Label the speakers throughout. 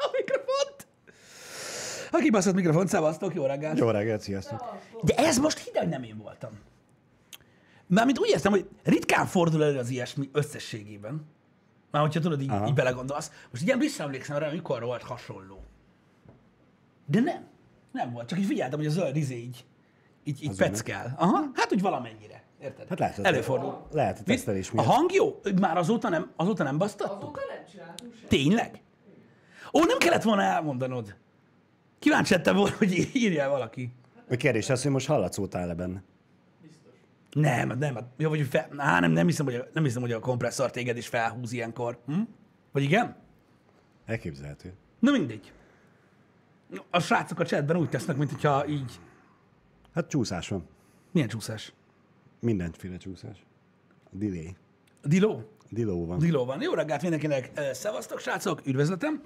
Speaker 1: a mikrofont. Ha kibaszott mikrofont, szevasztok, jó reggelt.
Speaker 2: Jó reggelt, sziasztok!
Speaker 1: De ez most hideg nem én voltam. Mármint úgy értem, hogy ritkán fordul elő az ilyesmi összességében. Már hogyha tudod, így, így belegondolsz. Most ilyen visszaemlékszem rá, mikor volt hasonló. De nem. Nem volt. Csak így figyeltem, hogy a zöld izé így, így, így peckel. Aha, hát úgy valamennyire. Érted?
Speaker 2: Hát lehet, hogy-
Speaker 1: Előfordul.
Speaker 2: Lehet a tesztelés
Speaker 1: A
Speaker 2: miatt.
Speaker 1: hang jó? Már azóta nem, azóta nem basztattuk?
Speaker 3: Azóta nem csináltunk semmit.
Speaker 1: Tényleg? Ó, nem kellett volna elmondanod. Kíváncsi lettem volna, hogy írja valaki.
Speaker 2: A kérdés az, hogy most hallatszódtál le benne.
Speaker 3: Biztos.
Speaker 1: Nem, nem, hát, jó, vagy fel, á, nem, nem, hiszem, hogy a, nem hiszem, hogy a kompresszor téged is felhúz ilyenkor. Hm? Vagy igen?
Speaker 2: Elképzelhető.
Speaker 1: Na mindegy. A srácok a chatben úgy tesznek, mint hogyha így...
Speaker 2: Hát csúszás van.
Speaker 1: Milyen csúszás?
Speaker 2: Mindenféle csúszás. A delay.
Speaker 1: A diló?
Speaker 2: Diló van.
Speaker 1: Diló van. Jó reggelt mindenkinek. Szevasztok, srácok, üdvözletem.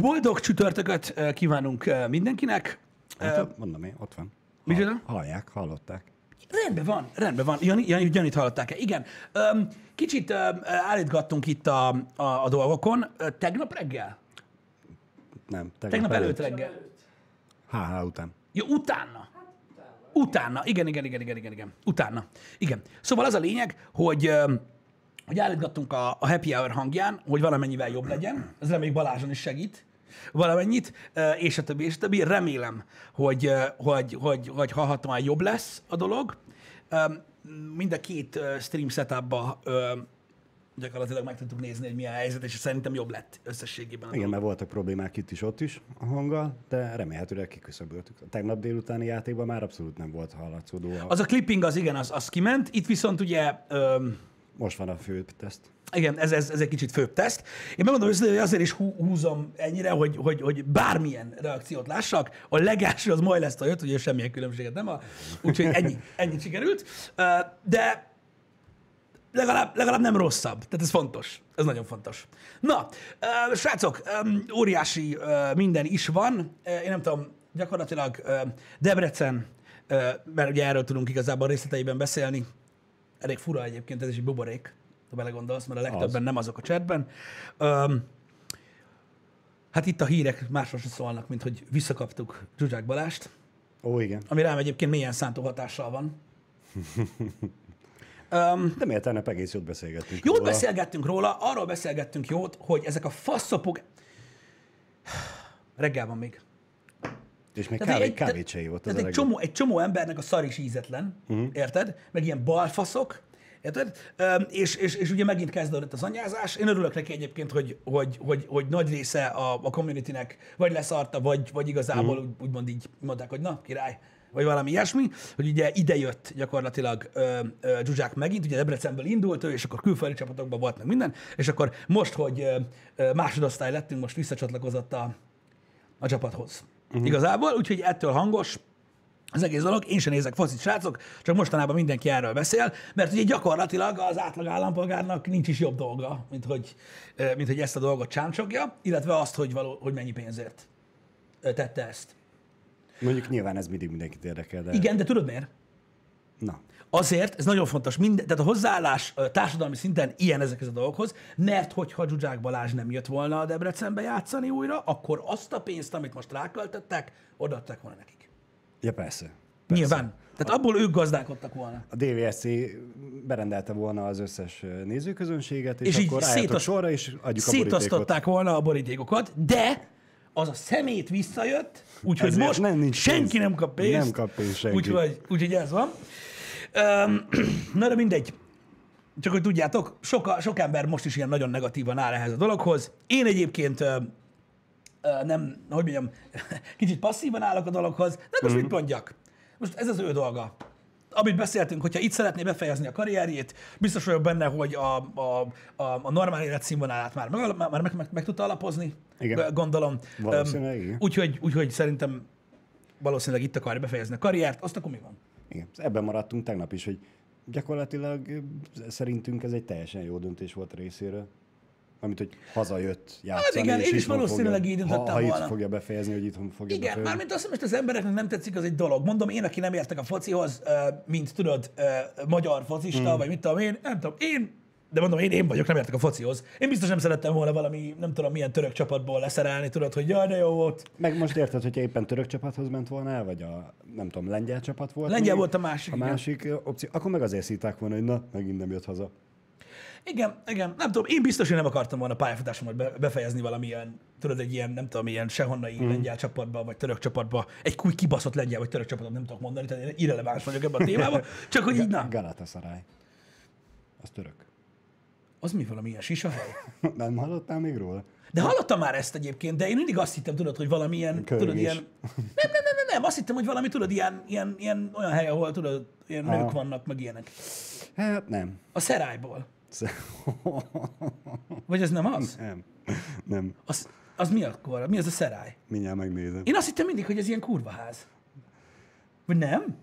Speaker 1: Boldog csütörtököt kívánunk mindenkinek.
Speaker 2: Hát, mondom én, ott van.
Speaker 1: Micsoda?
Speaker 2: Hall- Hallják, hallották.
Speaker 1: Rendben van, rendben van. Jani, Jani, Janit hallották-e? Igen. Kicsit állítgattunk itt a, a, a dolgokon. Tegnap reggel?
Speaker 2: Nem,
Speaker 1: Tegnap előtt reggel.
Speaker 2: HH után.
Speaker 1: Jó, utána. Utána. Igen, igen, igen, igen, igen, igen. Utána. Igen. Szóval az a lényeg, hogy, hogy állítgattunk a, a happy hour hangján, hogy valamennyivel jobb legyen. Ez reméljük Balázson is segít valamennyit, ö, és a többi, és a többi. Remélem, hogy, ö, hogy, hogy, hogy hallhatóan jobb lesz a dolog. Mind a két ö, stream setupba gyakorlatilag meg tudtuk nézni, hogy milyen a helyzet, és szerintem jobb lett összességében.
Speaker 2: Igen, mert voltak problémák itt is, ott is a hanggal, de remélhetőleg kiküszöböltük. A tegnap délutáni játékban már abszolút nem volt hallatszódó. A...
Speaker 1: Az a clipping az igen, az, az kiment. Itt viszont ugye, öm,
Speaker 2: Most van a fő teszt.
Speaker 1: igen, ez, ez, ez egy kicsit főbb teszt. Én megmondom őszintén, hogy azért is hú, húzom ennyire, hogy, hogy, hogy bármilyen reakciót lássak. A legelső az majd lesz a jött, ugye semmilyen különbséget nem, a, úgyhogy ennyi, ennyi sikerült. De legalább, legalább nem rosszabb. Tehát ez fontos. Ez nagyon fontos. Na, srácok, óriási minden is van. Én nem tudom, gyakorlatilag Debrecen, mert ugye erről tudunk igazából részleteiben beszélni. Elég fura egyébként, ez is egy buborék, ha belegondolsz, mert a legtöbben
Speaker 2: Az.
Speaker 1: nem azok a chatben. Öm, hát itt a hírek másról sem szólnak, mint hogy visszakaptuk Zsuzsák Balást,
Speaker 2: Ó, igen.
Speaker 1: ami rám egyébként mélyen szántó hatással van. Öm,
Speaker 2: De miért tegnap egész jót beszélgettünk
Speaker 1: Jót
Speaker 2: róla.
Speaker 1: beszélgettünk róla, arról beszélgettünk jót, hogy ezek a faszopok... Reggel van még.
Speaker 2: És még
Speaker 1: Tehát
Speaker 2: kávé,
Speaker 1: egy-
Speaker 2: kávét se volt
Speaker 1: Tehát egy
Speaker 2: legjobb.
Speaker 1: csomó, egy csomó embernek a szar is ízetlen, uh-huh. érted? Meg ilyen balfaszok, érted? És, és, és ugye megint kezdődött az anyázás. Én örülök neki egyébként, hogy, hogy, hogy, hogy nagy része a, a communitynek vagy leszarta, vagy, vagy igazából uh-huh. úgy, úgymond így mondták, hogy na, király, vagy valami ilyesmi, hogy ugye ide jött gyakorlatilag ö, ö, Zsuzsák megint, ugye Debrecenből indult ő, és akkor külföldi csapatokban volt meg minden, és akkor most, hogy ö, ö, másodosztály lettünk, most visszacsatlakozott a, a csapathoz. Uh-huh. Igazából, úgyhogy ettől hangos az egész dolog. Én sem nézek focit, srácok, csak mostanában mindenki erről beszél, mert ugye gyakorlatilag az átlag állampolgárnak nincs is jobb dolga, mint hogy, mint hogy ezt a dolgot csámcsogja, illetve azt, hogy, való, hogy mennyi pénzért tette ezt.
Speaker 2: Mondjuk nyilván ez mindig mindenkit érdekel, de...
Speaker 1: Igen, de tudod miért?
Speaker 2: Na,
Speaker 1: Azért, ez nagyon fontos, minden, tehát a hozzáállás társadalmi szinten ilyen ezekhez a dolgokhoz, mert hogyha Zsuzsák Balázs nem jött volna a Debrecenbe játszani újra, akkor azt a pénzt, amit most ráköltöttek, odaadták volna nekik.
Speaker 2: ja persze. persze.
Speaker 1: Nyilván. Tehát abból ők gazdálkodtak volna.
Speaker 2: A DVSC berendelte volna az összes nézőközönséget, és,
Speaker 1: És így
Speaker 2: akkor álljatok
Speaker 1: szétosz-
Speaker 2: sorra, és adjuk a borítékot.
Speaker 1: Volna a borítékokat, de az a szemét visszajött, úgyhogy most
Speaker 2: nem, nincs
Speaker 1: senki
Speaker 2: pénz.
Speaker 1: nem kap pénzt.
Speaker 2: Nem kap pénzt senki.
Speaker 1: Úgyhogy, úgyhogy ez van. Um, na de mindegy. Csak hogy tudjátok, sok, sok ember most is ilyen nagyon negatívan áll ehhez a dologhoz. Én egyébként ö, ö, nem, hogy mondjam, kicsit passzívan állok a dologhoz, de most
Speaker 2: Mhm.
Speaker 1: mit mondjak? Most ez az ő dolga. Amit beszéltünk, hogyha itt szeretné befejezni a karrierjét, biztos vagyok benne, hogy a, a, a, a normál életszínvonalát már, meg, már meg, meg, meg tudta alapozni,
Speaker 2: Igen.
Speaker 1: gondolom.
Speaker 2: Valószínűleg
Speaker 1: Öm. Úgyhogy, úgyhogy szerintem valószínűleg itt akarja befejezni a karriert, azt akkor mi van?
Speaker 2: Igen. Ebben maradtunk tegnap is, hogy gyakorlatilag ö, szerintünk ez egy teljesen jó döntés volt részéről. Amit, hogy hazajött játszani.
Speaker 1: igen,
Speaker 2: és
Speaker 1: én is valószínűleg
Speaker 2: fogja,
Speaker 1: így döntöttem
Speaker 2: ha, ha
Speaker 1: volna.
Speaker 2: itt fogja befejezni, hogy itthon fogja
Speaker 1: Igen,
Speaker 2: befejezni.
Speaker 1: mármint azt, hogy most az embereknek nem tetszik, az egy dolog. Mondom, én, aki nem értek a focihoz, ö, mint tudod, ö, magyar focista,
Speaker 2: Hmm.
Speaker 1: vagy mit tudom én, nem tudom, én De mondom, én, én vagyok, nem értek a focihoz. Én biztos nem szerettem volna valami, nem tudom, milyen török csapatból leszerelni, tudod, hogy jaj, de jó volt.
Speaker 2: Meg most érted, hogyha éppen török csapathoz ment volna el, vagy a, nem tudom, lengyel csapat volt.
Speaker 1: Lengyel volt a másik,
Speaker 2: A
Speaker 1: igen.
Speaker 2: másik opció. Akkor meg azért szíták volna, hogy na, megint nem jött haza.
Speaker 1: Igen, igen, nem tudom, én biztos, hogy nem akartam volna pályafutásomat be, befejezni valamilyen, tudod, egy ilyen, nem tudom, ilyen sehonnai mm. lengyel csapatba, vagy török csapatba, egy új kibaszott lengyel vagy török csapatot nem tudok mondani, tehát irreleváns vagyok ebben a témában, csak hogy így, na,
Speaker 2: Galatasaray. Az török.
Speaker 1: Az mi valami ilyen sisahely?
Speaker 2: Nem hallottál még róla?
Speaker 1: De hallottam már ezt egyébként, de én mindig azt hittem, tudod, hogy valamilyen,
Speaker 2: Körgés.
Speaker 1: tudod, ilyen... Nem, nem, nem, nem, nem, azt hittem, hogy valami, tudod, ilyen, ilyen, ilyen olyan hely, ahol, tudod, ilyen nők
Speaker 2: Aha.
Speaker 1: vannak, meg ilyenek.
Speaker 2: Hát nem.
Speaker 1: A szerályból.
Speaker 2: Sz-
Speaker 1: Vagy ez nem az?
Speaker 2: nem. Nem.
Speaker 1: Az, az mi akkor? Mi az a szerály?
Speaker 2: Mindjárt megnézem.
Speaker 1: Én azt hittem mindig, hogy ez ilyen kurvaház. Vagy nem?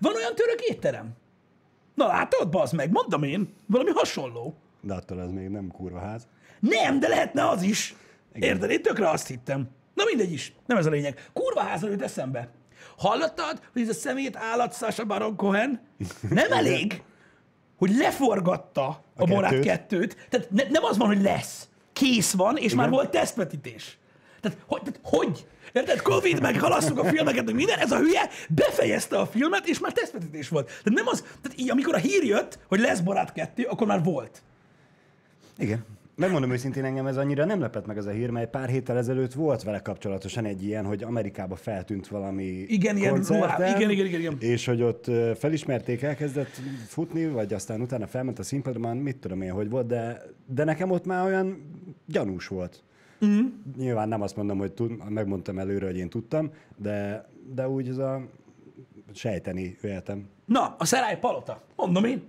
Speaker 1: Van olyan török étterem? Na látod, bazd meg, mondom én, valami hasonló.
Speaker 2: De attól ez még nem kurva ház.
Speaker 1: Nem, de lehetne az is.
Speaker 2: Igen.
Speaker 1: Érted? Én tökre azt hittem. Na mindegy is, nem ez a lényeg. Kurva házról jut eszembe. Hallottad, hogy ez a szemét állat Sasha Baron Cohen nem elég, hogy leforgatta a,
Speaker 2: A
Speaker 1: Borát
Speaker 2: kettőt.
Speaker 1: kettőt. Tehát ne, nem az van, hogy lesz. Kész van, és már
Speaker 2: Igen.
Speaker 1: volt tesztvetítés. Tehát hogy? Tehát, hogy? Érted? Covid, meg halasszuk a filmeket, meg minden, ez a hülye befejezte a filmet, és már tesztvetítés volt. Tehát nem az, tehát így, amikor a hír jött, hogy lesz Borát 2, akkor már volt.
Speaker 2: Igen. Megmondom őszintén, engem ez annyira nem lepett meg ez a hír, mert pár héttel ezelőtt volt vele kapcsolatosan egy ilyen, hogy Amerikába feltűnt valami
Speaker 1: Igen, ilyen igen, igen, igen, igen.
Speaker 2: és hogy ott felismerték, elkezdett futni, vagy aztán utána felment a színpadon, mit tudom én, hogy volt, de, de nekem ott már olyan gyanús volt. Mm. Nyilván nem azt mondom, hogy tud, megmondtam előre, hogy én tudtam, de, de úgy ez a sejteni véltem.
Speaker 1: Na, a Szerály Palota. Mondom én.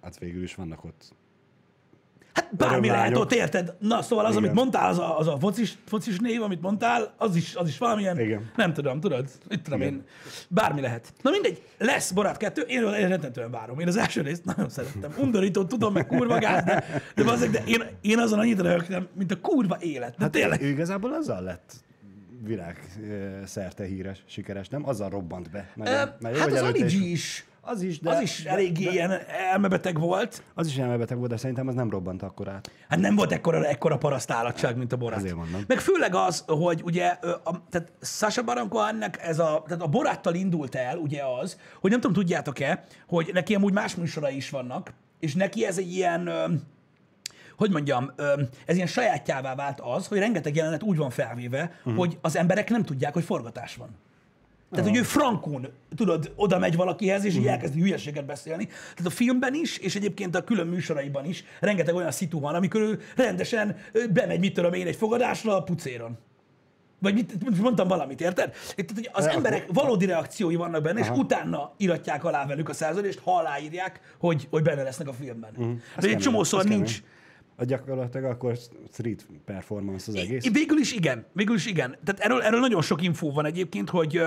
Speaker 2: Hát végül is vannak ott.
Speaker 1: Hát bármi lehet ott, érted? Na, szóval az,
Speaker 2: Igen.
Speaker 1: amit mondtál, az a, az a focis, focis név, amit mondtál, az is, az is valamilyen,
Speaker 2: Igen.
Speaker 1: nem tudom, tudod? Itt tudom
Speaker 2: Igen.
Speaker 1: én, bármi lehet. Na mindegy, lesz Borát 2, én, én rettentően várom. Én az első részt nagyon szerettem. Undorító, tudom, meg kurva gáz, de, de, bazzeg, de én, én azon annyit röhögtem, mint a kurva élet. De hát tényleg.
Speaker 2: Ő igazából azzal lett világ szerte híres, sikeres, nem? Azzal robbant be. Nagyon, mert jó,
Speaker 1: hát az Anigi is,
Speaker 2: Az is, de,
Speaker 1: az is eléggé
Speaker 2: de,
Speaker 1: ilyen elmebeteg volt.
Speaker 2: Az is elmebeteg volt, de szerintem az nem robbant akkor át.
Speaker 1: Hát nem volt ekkora, ekkora parasztállatság, mint a Borát.
Speaker 2: Azért mondom.
Speaker 1: Meg főleg az, hogy ugye, a, tehát Sasha Baron Cohennek ez a, tehát a Boráttal indult el, ugye az, hogy nem tudom, tudjátok-e, hogy neki amúgy más műsorai is vannak, és neki ez egy ilyen, hogy mondjam, ez ilyen sajátjává vált az, hogy rengeteg jelenet úgy van felvéve, uh-huh. hogy az emberek nem tudják, hogy forgatás van. Tehát, hogy ő frankon, tudod, oda megy valakihez, és így elkezdi hülyeséget beszélni. Tehát a filmben is, és egyébként a külön műsoraiban is rengeteg olyan szitu van, amikor ő rendesen bemegy, mit tudom én, egy fogadásra a pucéron. Vagy mit, mondtam valamit, érted? Tehát, hogy az
Speaker 2: De
Speaker 1: emberek valódi reakciói vannak benne, és
Speaker 2: Aha.
Speaker 1: utána iratják alá velük a szerződést, ha aláírják, hogy, hogy benne lesznek a filmben. Uh-huh. De egy csomószor
Speaker 2: kemény.
Speaker 1: nincs.
Speaker 2: A gyakorlatilag akkor street performance az egész.
Speaker 1: Végül is igen, végül is igen. Tehát erről, erről nagyon sok infó van egyébként, hogy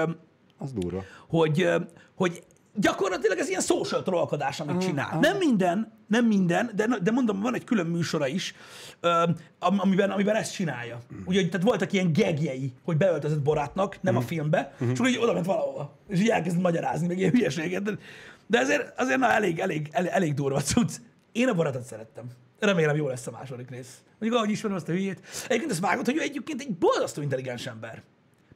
Speaker 2: Az durva.
Speaker 1: hogy, hogy gyakorlatilag ez ilyen social trollkodás, amit
Speaker 2: Aha,
Speaker 1: csinál.
Speaker 2: aha.
Speaker 1: Nem minden, nem minden, de, de mondom, van egy külön műsora is, amiben, amiben ezt csinálja. Ugye, tehát voltak ilyen gegjei, hogy beöltözött barátnak, nem a filmbe, és akkor így oda ment valahova, és így elkezd magyarázni, meg ilyen hülyeséget. De, de azért, azért na, elég, elég, elég, elég durva cucc. Én a barátot szerettem. Remélem jó lesz a második rész. Mondjuk ahogy ismerem azt a hülyét. Egyébként ezt vágod, hogy ő egyébként egy borzasztó intelligens ember.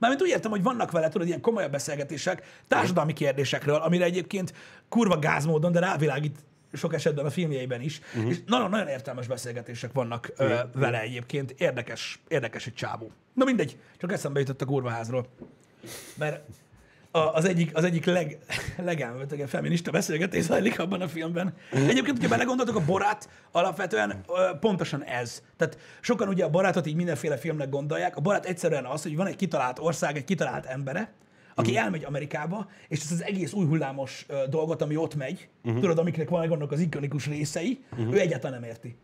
Speaker 1: Mármint úgy értem, hogy vannak vele, tudod, ilyen komolyabb beszélgetések társadalmi kérdésekről, amire egyébként kurva gázmódon, de rávilágít sok esetben a filmjeiben is, uh-huh. és nagyon-nagyon értelmes beszélgetések vannak ö,
Speaker 2: Igen.
Speaker 1: vele egyébként. Érdekes, érdekes egy csávó. Na mindegy, csak eszembe jutott a kurva házról. Mert az egyik, az egyik leg, legelmebetegen feminista beszélgetés zajlik abban a filmben. Egyébként, hogyha belegondoltok, a borát alapvetően pontosan ez. Tehát sokan ugye a barátot így mindenféle filmnek gondolják. A barát egyszerűen az, hogy van egy kitalált ország, egy kitalált embere, aki uh-huh. elmegy Amerikába, és ezt az egész új hullámos ö, dolgot, ami ott megy, uh-huh. tudod, amiknek van annak az ikonikus részei, uh-huh. ő egyáltalán nem érti.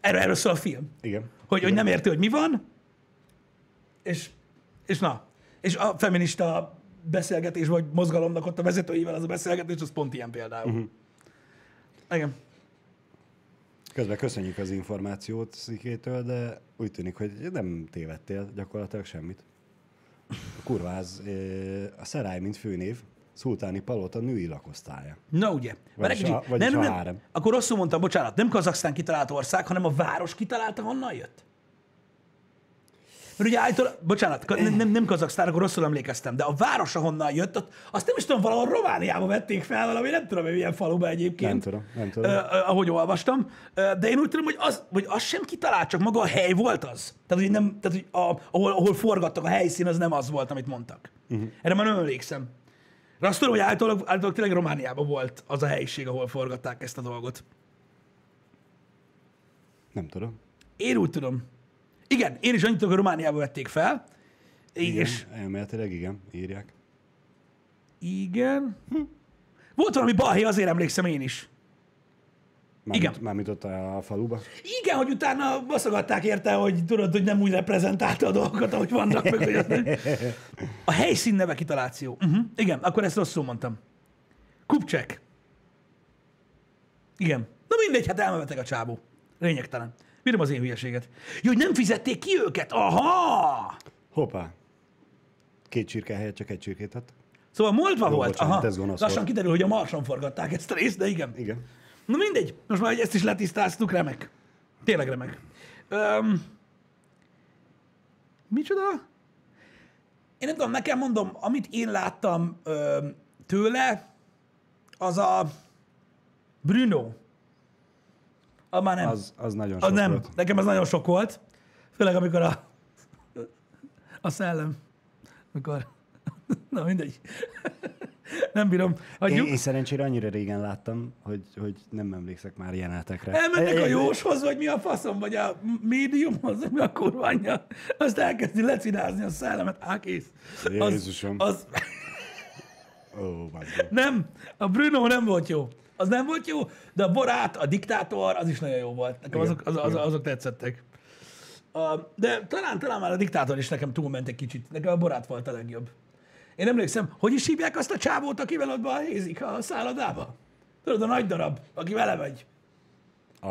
Speaker 1: Erről, erről szól a film.
Speaker 2: Igen.
Speaker 1: Hogy, hogy nem érti, hogy mi van, és, és na, és a feminista beszélgetés, vagy mozgalomnak ott a vezetőivel az a beszélgetés, az pont ilyen például. Uh-huh. Igen.
Speaker 2: Közben köszönjük az információt Szikétől, de úgy tűnik, hogy nem tévedtél gyakorlatilag semmit. A kurváz, a Szerály, mint főnév, Szultáni Palota női lakosztálya.
Speaker 1: Na ugye.
Speaker 2: Vagyis a-
Speaker 1: kicsit.
Speaker 2: vagyis
Speaker 1: nem,
Speaker 2: a
Speaker 1: nem,
Speaker 2: hárem.
Speaker 1: nem. Akkor rosszul mondtam, bocsánat. Nem Kazaksztán kitalált ország, hanem a város kitalálta, honnan jött. Mert ugye állítólag, bocsánat, nem, nem, nem Kazaksztán, akkor rosszul emlékeztem, de a város, ahonnan jött, ott, azt nem is tudom, valahol Romániába vették fel, valami nem tudom, hogy milyen faluba egyébként.
Speaker 2: Nem tudom, nem tudom.
Speaker 1: Ö, ahogy olvastam. De én úgy tudom, hogy az, hogy az sem kitalált, csak maga a hely volt az. Tehát, hogy, nem, tehát, hogy a, ahol, ahol forgattak a helyszín, az nem az volt, amit mondtak. Uh-huh. Erre már nem emlékszem. De azt tudom, hogy állítólag, állítólag tényleg Romániában volt az a helyiség, ahol forgatták ezt a dolgot.
Speaker 2: Nem tudom.
Speaker 1: Én úgy tudom. Igen, én is annyit hogy Romániába vették fel.
Speaker 2: Igen,
Speaker 1: És
Speaker 2: elméletileg igen, írják.
Speaker 1: igen. Hm. Volt valami balhé, azért emlékszem én is.
Speaker 2: Mármint,
Speaker 1: Igen.
Speaker 2: Mármint ott a, a faluba.
Speaker 1: Igen, hogy utána baszogatták érte, hogy tudod, hogy nem úgy reprezentálta a dolgokat, ahogy vannak meg. Hogy az... A helyszín neve kitaláció. Uh-huh. Igen, akkor ezt rosszul mondtam. Kupcsek. Igen. Na mindegy, hát elmevetek a csábó. Lényegtelen. Bírom az én hülyeséget. Jó, hogy nem fizették ki őket. Aha!
Speaker 2: Hoppá. Két csirke helyett csak egy csirkét adtak.
Speaker 1: Szóval Moldva
Speaker 2: Jó,
Speaker 1: volt.
Speaker 2: bocsánat,
Speaker 1: Aha.
Speaker 2: ez gonosz
Speaker 1: Lassan
Speaker 2: volt.
Speaker 1: kiderül, hogy a Marson forgatták ezt a részt, de igen.
Speaker 2: Igen.
Speaker 1: Na mindegy, most már, hogy ezt is letisztáztuk, remek. Tényleg remek. Öm, micsoda? Én nem tudom, nekem mondom, amit én láttam öm, tőle, az a Bruno. Az már nem. Az,
Speaker 2: Az, az nagyon
Speaker 1: az
Speaker 2: sok
Speaker 1: nem.
Speaker 2: volt.
Speaker 1: Nekem ez nagyon sok volt. Főleg, amikor a, a szellem. Amikor... Na mindegy. nem bírom.
Speaker 2: Én,
Speaker 1: Hagyjuk.
Speaker 2: én szerencsére annyira régen láttam, hogy, hogy nem emlékszek már jelenetekre.
Speaker 1: Elmennek a jóshoz, vagy mi a faszom, vagy a médiumhoz, vagy mi a kurvanya. Azt elkezdi lecinázni a szellemet. Á, kész.
Speaker 2: Jézusom.
Speaker 1: Az,
Speaker 2: Ó, bazdmeg.
Speaker 1: nem, a Bruno nem volt jó. Az nem volt jó, de a Borát, a Diktátor, az is nagyon jó volt. Nekem
Speaker 2: Igen,
Speaker 1: azok, az, az, azok tetszettek. Uh, de talán, talán már a Diktátor is nekem túlment egy kicsit. Nekem a Borát volt a legjobb. Én emlékszem, hogy is hívják azt a csávót, akivel ott balhézik a szállodába? Tudod, a nagy darab, aki vele megy.
Speaker 2: A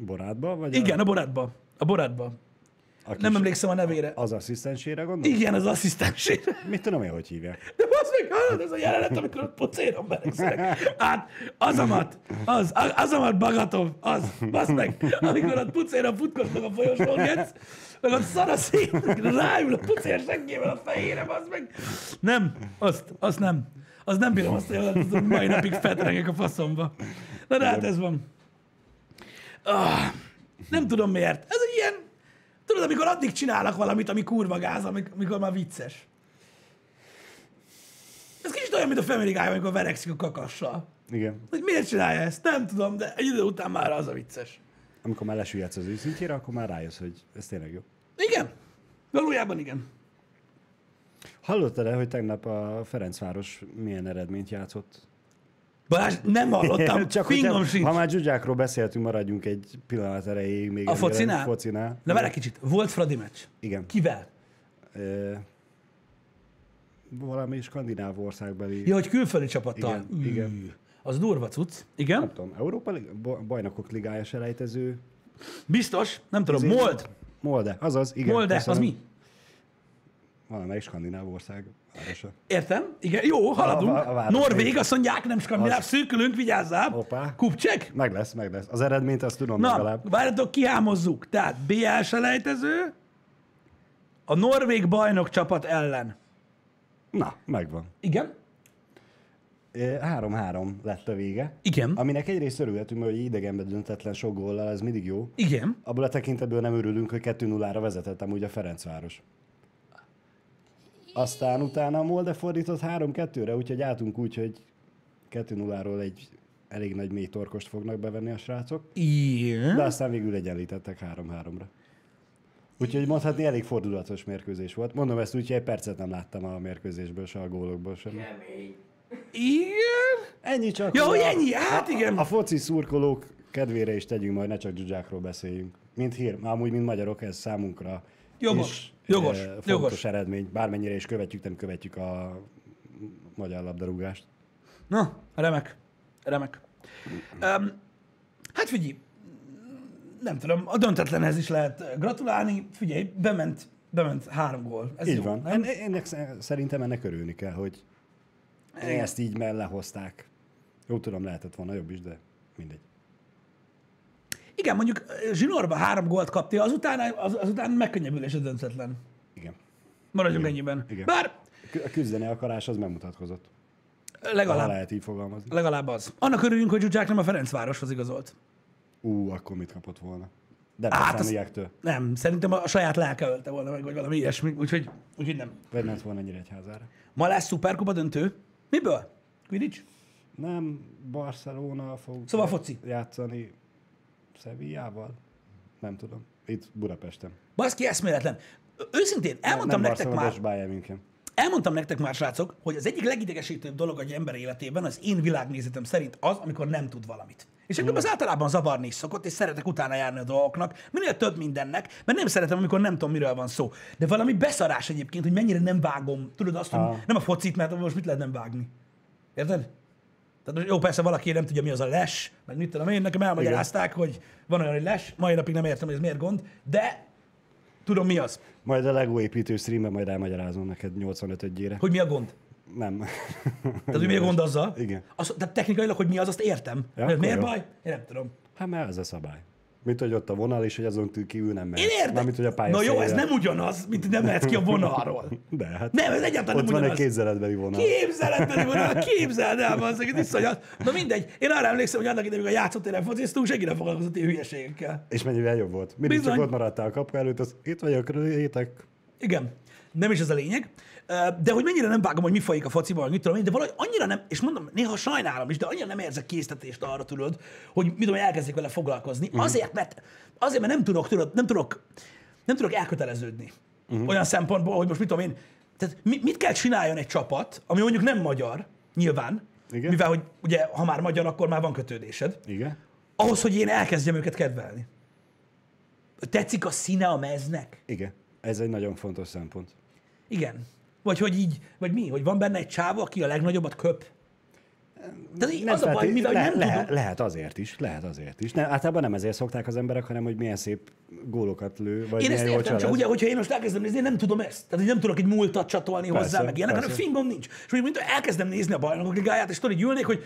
Speaker 2: borátba? Vagy
Speaker 1: Igen,
Speaker 2: a,
Speaker 1: a Borátba. A Borátba.
Speaker 2: A kis,
Speaker 1: Nem emlékszem a nevére.
Speaker 2: Az asszisztensére gondolsz?
Speaker 1: Igen, az asszisztensére.
Speaker 2: Mit tudom én, hogy hívják?
Speaker 1: De az meg hallod, ez a jelenet, amikor ott pocéron beregszenek. Hát, azamat, az, a- azamat Bagatov, az, bazd meg, amikor ott pucéron futkosnak a folyosón, getsz, meg ott szar a szét, ráül a pucér seggével a fejére, bazd meg. Nem, azt, azt nem. Az nem bírom azt a jelenetet, hogy mai napig fetrengek a faszomba. Na de hát ez van. Ah, nem tudom miért. Ez egy ilyen, tudod, amikor addig csinálnak valamit, ami kurva gáz, amik- amikor már vicces. Ez kicsit olyan, mint a Family Guy, amikor verekszik a kakassal.
Speaker 2: Igen.
Speaker 1: Hogy miért csinálja ezt? Nem tudom, de egy idő után már az a vicces.
Speaker 2: Amikor már lesüllyedsz az őszintjére, akkor már rájössz, hogy ez tényleg jó.
Speaker 1: Igen. Valójában igen.
Speaker 2: Hallottad-e, hogy tegnap a Ferencváros milyen eredményt játszott?
Speaker 1: Balázs, nem hallottam.
Speaker 2: Csak hogyha,
Speaker 1: sincs.
Speaker 2: ha már dzsuzsákról beszéltünk, maradjunk egy pillanat erejéig még.
Speaker 1: A focinál?
Speaker 2: Focinál.
Speaker 1: Na egy kicsit. Volt Fradi meccs.
Speaker 2: Igen.
Speaker 1: Kivel?
Speaker 2: Ö, valami skandináv országbeli,
Speaker 1: Ja, hogy külföldi csapattal.
Speaker 2: Igen, igen.
Speaker 1: Ű, Az durva cucc. Igen?
Speaker 2: nem tudom, Európa bajnokok ligája selejtező.
Speaker 1: Biztos? Nem tudom. Mold.
Speaker 2: Molde, azaz, igen.
Speaker 1: Molde. Az
Speaker 2: köszönöm.
Speaker 1: mi?
Speaker 2: Valamelyik skandináv ország városa.
Speaker 1: Értem? Igen. Jó, haladunk.
Speaker 2: A- a- a
Speaker 1: Norvég, azt mondják, nem skandináv.
Speaker 2: Az.
Speaker 1: Szűkülünk, vigyázzál.
Speaker 2: Hoppá.
Speaker 1: Kupcsek?
Speaker 2: Meg lesz, meg lesz. Az eredményt azt tudom
Speaker 1: Na,
Speaker 2: legalább.
Speaker 1: várjatok, kihámozzuk. Tehát BL selejtező a norvég bajnok csapat ellen.
Speaker 2: Na, megvan.
Speaker 1: Igen?
Speaker 2: Ö, 3-3 lett a vége.
Speaker 1: Igen.
Speaker 2: Aminek egyrészt örülhetünk, mert hogy idegenben döntetlen sok góllal, ez mindig jó.
Speaker 1: Igen.
Speaker 2: Abból a tekintetből nem örülünk, hogy 2-0-ra vezetett amúgy a Ferencváros. Aztán utána a Molde fordított 3-2-re, úgyhogy álltunk úgy, hogy 2-0-ról egy elég nagy mély torkost fognak bevenni a srácok,
Speaker 1: Igen.
Speaker 2: de aztán végül egyenlítettek 3-3-ra. Úgyhogy mondhatni elég fordulatos mérkőzés volt. Mondom ezt úgy, hogy egy percet nem láttam a mérkőzésből, se a gólokból sem.
Speaker 3: Kemény.
Speaker 1: Igen.
Speaker 2: Ennyi csak.
Speaker 1: Ja,
Speaker 2: hogy
Speaker 1: ennyi? Hát
Speaker 2: a,
Speaker 1: igen.
Speaker 2: A, a foci szurkolók kedvére is tegyünk majd, ne csak dzsuzsákról beszéljünk. Mint hír, amúgy, mint magyarok, ez számunkra
Speaker 1: Jogos,
Speaker 2: is,
Speaker 1: jogos,
Speaker 2: eh, fontos
Speaker 1: jogos.
Speaker 2: eredmény. Bármennyire is követjük, nem követjük a magyar labdarúgást.
Speaker 1: Na, remek. Remek. Um, hát figyelj, nem tudom, a döntetlenhez is lehet gratulálni. Figyelj, bement, bement három gól. Ez
Speaker 2: Így
Speaker 1: jó,
Speaker 2: van.
Speaker 1: Nem?
Speaker 2: En, ennek sze- szerintem ennek örülni kell, hogy Ezt így mellehozták. Jó, tudom, lehetett volna jobb is, de mindegy.
Speaker 1: Igen, mondjuk zsinórba három gólt kapti, azután, az, azután megkönnyebbülés a döntetlen.
Speaker 2: Igen.
Speaker 1: Maradjunk ennyiben.
Speaker 2: Igen.
Speaker 1: Bár
Speaker 2: A küzdeni akarás az megmutatkozott. Ha
Speaker 1: legalább,
Speaker 2: lehet így fogalmazni.
Speaker 1: legalább az. Annak örüljünk, hogy Zsuzsák nem a Ferencvároshoz igazolt.
Speaker 2: Ú, akkor mit kapott volna?
Speaker 1: Hát, az-. Nem, szerintem a saját lelke ölte volna meg, vagy valami ilyesmi, úgyhogy, úgyhogy nem.
Speaker 2: Vagy ment volna Nyíregyházára.
Speaker 1: Ma lesz szuperkupa döntő. Miből? Quidditch?
Speaker 2: Nem, Barcelona fog
Speaker 1: Szóval foci.
Speaker 2: játszani Sevillával? Nem tudom. Itt Budapesten.
Speaker 1: Baszki, eszméletlen. Őszintén, elmondtam
Speaker 2: nem
Speaker 1: nektek már,
Speaker 2: Bayern
Speaker 1: elmondtam nektek már, srácok, hogy az egyik legidegesítőbb dolog egy ember életében az én világnézetem szerint az, amikor nem tud valamit. És engem az általában zavarni is szokott, és szeretek utána járni a dolgoknak, minél több mindennek, mert nem szeretem, amikor nem tudom, miről van szó. De valami beszarás egyébként, hogy mennyire nem vágom. Tudod azt, hogy nem a focit, mert most mit lehet nem vágni. Érted? Tehát jó, persze valaki nem tudja, mi az a les, meg mit tudom én, nekem elmagyarázták, hogy van olyan, hogy les, mai napig nem értem, hogy ez miért gond, de tudom, mi az.
Speaker 2: Majd a Lego építő streamben majd elmagyarázom neked 85-ére.
Speaker 1: Hogy mi a gond.
Speaker 2: Nem.
Speaker 1: Tehát, hogy mi a gond azzal?
Speaker 2: Igen.
Speaker 1: Az, tehát technikailag, hogy mi az, azt értem.
Speaker 2: Ja,
Speaker 1: miért
Speaker 2: jó.
Speaker 1: baj? Én nem tudom.
Speaker 2: Hát mert ez a szabály. Mint hogy ott a vonal, és hogy azon kívül nem mehet.
Speaker 1: Én értem.
Speaker 2: Mármint, hogy a pálya
Speaker 1: Na jó, ez nem ugyanaz, mint nem mehetsz ki a vonalról.
Speaker 2: De hát
Speaker 1: Nem, ez egyáltalán
Speaker 2: ott
Speaker 1: nem
Speaker 2: van egy
Speaker 1: ugyanaz.
Speaker 2: képzeletbeli vonal.
Speaker 1: Képzeletbeli vonal, képzeld el, az egy iszonyat. Na mindegy, én arra emlékszem, hogy annak idején, amikor a játszótéren fociztunk, senki nem foglalkozott ilyen hülyeségekkel.
Speaker 2: És mennyivel jobb volt. Mindig
Speaker 1: Bizony.
Speaker 2: csak ott maradtál a kapu előtt, az itt vagyok, röjétek.
Speaker 1: Igen, nem is ez a lényeg. De hogy mennyire nem vágom, hogy mi folyik a fociban, vagy mit tudom én, de valahogy annyira nem, és mondom, néha sajnálom is, de annyira nem érzek késztetést arra, tudod, hogy mit tudom, én, elkezdjek vele foglalkozni.
Speaker 2: Mhm.
Speaker 1: Azért, mert, azért, mert nem tudok, tudod, nem tudok, nem tudok elköteleződni.
Speaker 2: Mhm.
Speaker 1: Olyan szempontból, hogy most mit tudom én, tehát mi- mit kell csináljon egy csapat, ami mondjuk nem magyar, nyilván,
Speaker 2: Igen.
Speaker 1: mivel, hogy ugye, ha már magyar, akkor már van kötődésed,
Speaker 2: Igen.
Speaker 1: ahhoz, hogy én elkezdjem őket kedvelni. Tetszik a színe a meznek?
Speaker 2: Igen. Ez egy nagyon fontos szempont.
Speaker 1: Igen. Vagy hogy így, vagy mi, hogy van benne egy csáva, aki a legnagyobbat köp. Tehát így az a baj, mivel
Speaker 2: le,
Speaker 1: nem
Speaker 2: le,
Speaker 1: tudom.
Speaker 2: Lehet azért is, lehet azért is. Ne, általában nem ezért szokták az emberek, hanem hogy milyen szép gólokat lő, vagy
Speaker 1: Én ezt értem, csak
Speaker 2: csalás.
Speaker 1: ugye, hogyha én most elkezdem nézni, én nem tudom ezt. Tehát, hogy nem tudok egy múltat csatolni
Speaker 2: Persze,
Speaker 1: hozzá, meg ilyenek, hanem fingom nincs. És úgy, mint elkezdem nézni a bajnokok ligáját, és tudod, így ülnék, hogy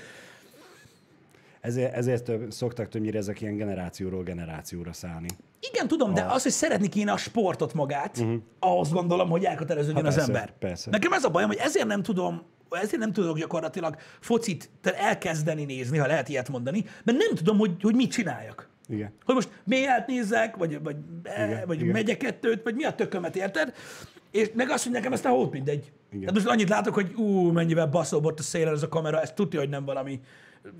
Speaker 2: Ezért, ezért több, szoktak többnyire ezek ilyen generációról generációra szállni.
Speaker 1: igen, tudom, de az, hogy szeretni kéne a sportot magát, uh-huh. ahhoz gondolom, hogy elköteleződjön az
Speaker 2: Mhm. persze,
Speaker 1: ember.
Speaker 2: persze.
Speaker 1: Nekem ez a bajom, hogy ezért nem tudom, ezért nem tudok gyakorlatilag focit elkezdeni nézni, ha lehet ilyet mondani, mert nem tudom, hogy, hogy mit csináljak.
Speaker 2: Igen.
Speaker 1: Hogy most mélyet nézzek, vagy, vagy,
Speaker 2: Igen,
Speaker 1: igen, vagy
Speaker 2: igen.
Speaker 1: megyek kettőt, vagy mi a tökömet, érted? És meg azt, hogy nekem ezt a hót mindegy.
Speaker 2: Igen.
Speaker 1: Tehát most annyit látok, hogy ú, mennyivel baszóbott a szélen ez a kamera, ezt tudja, hogy nem valami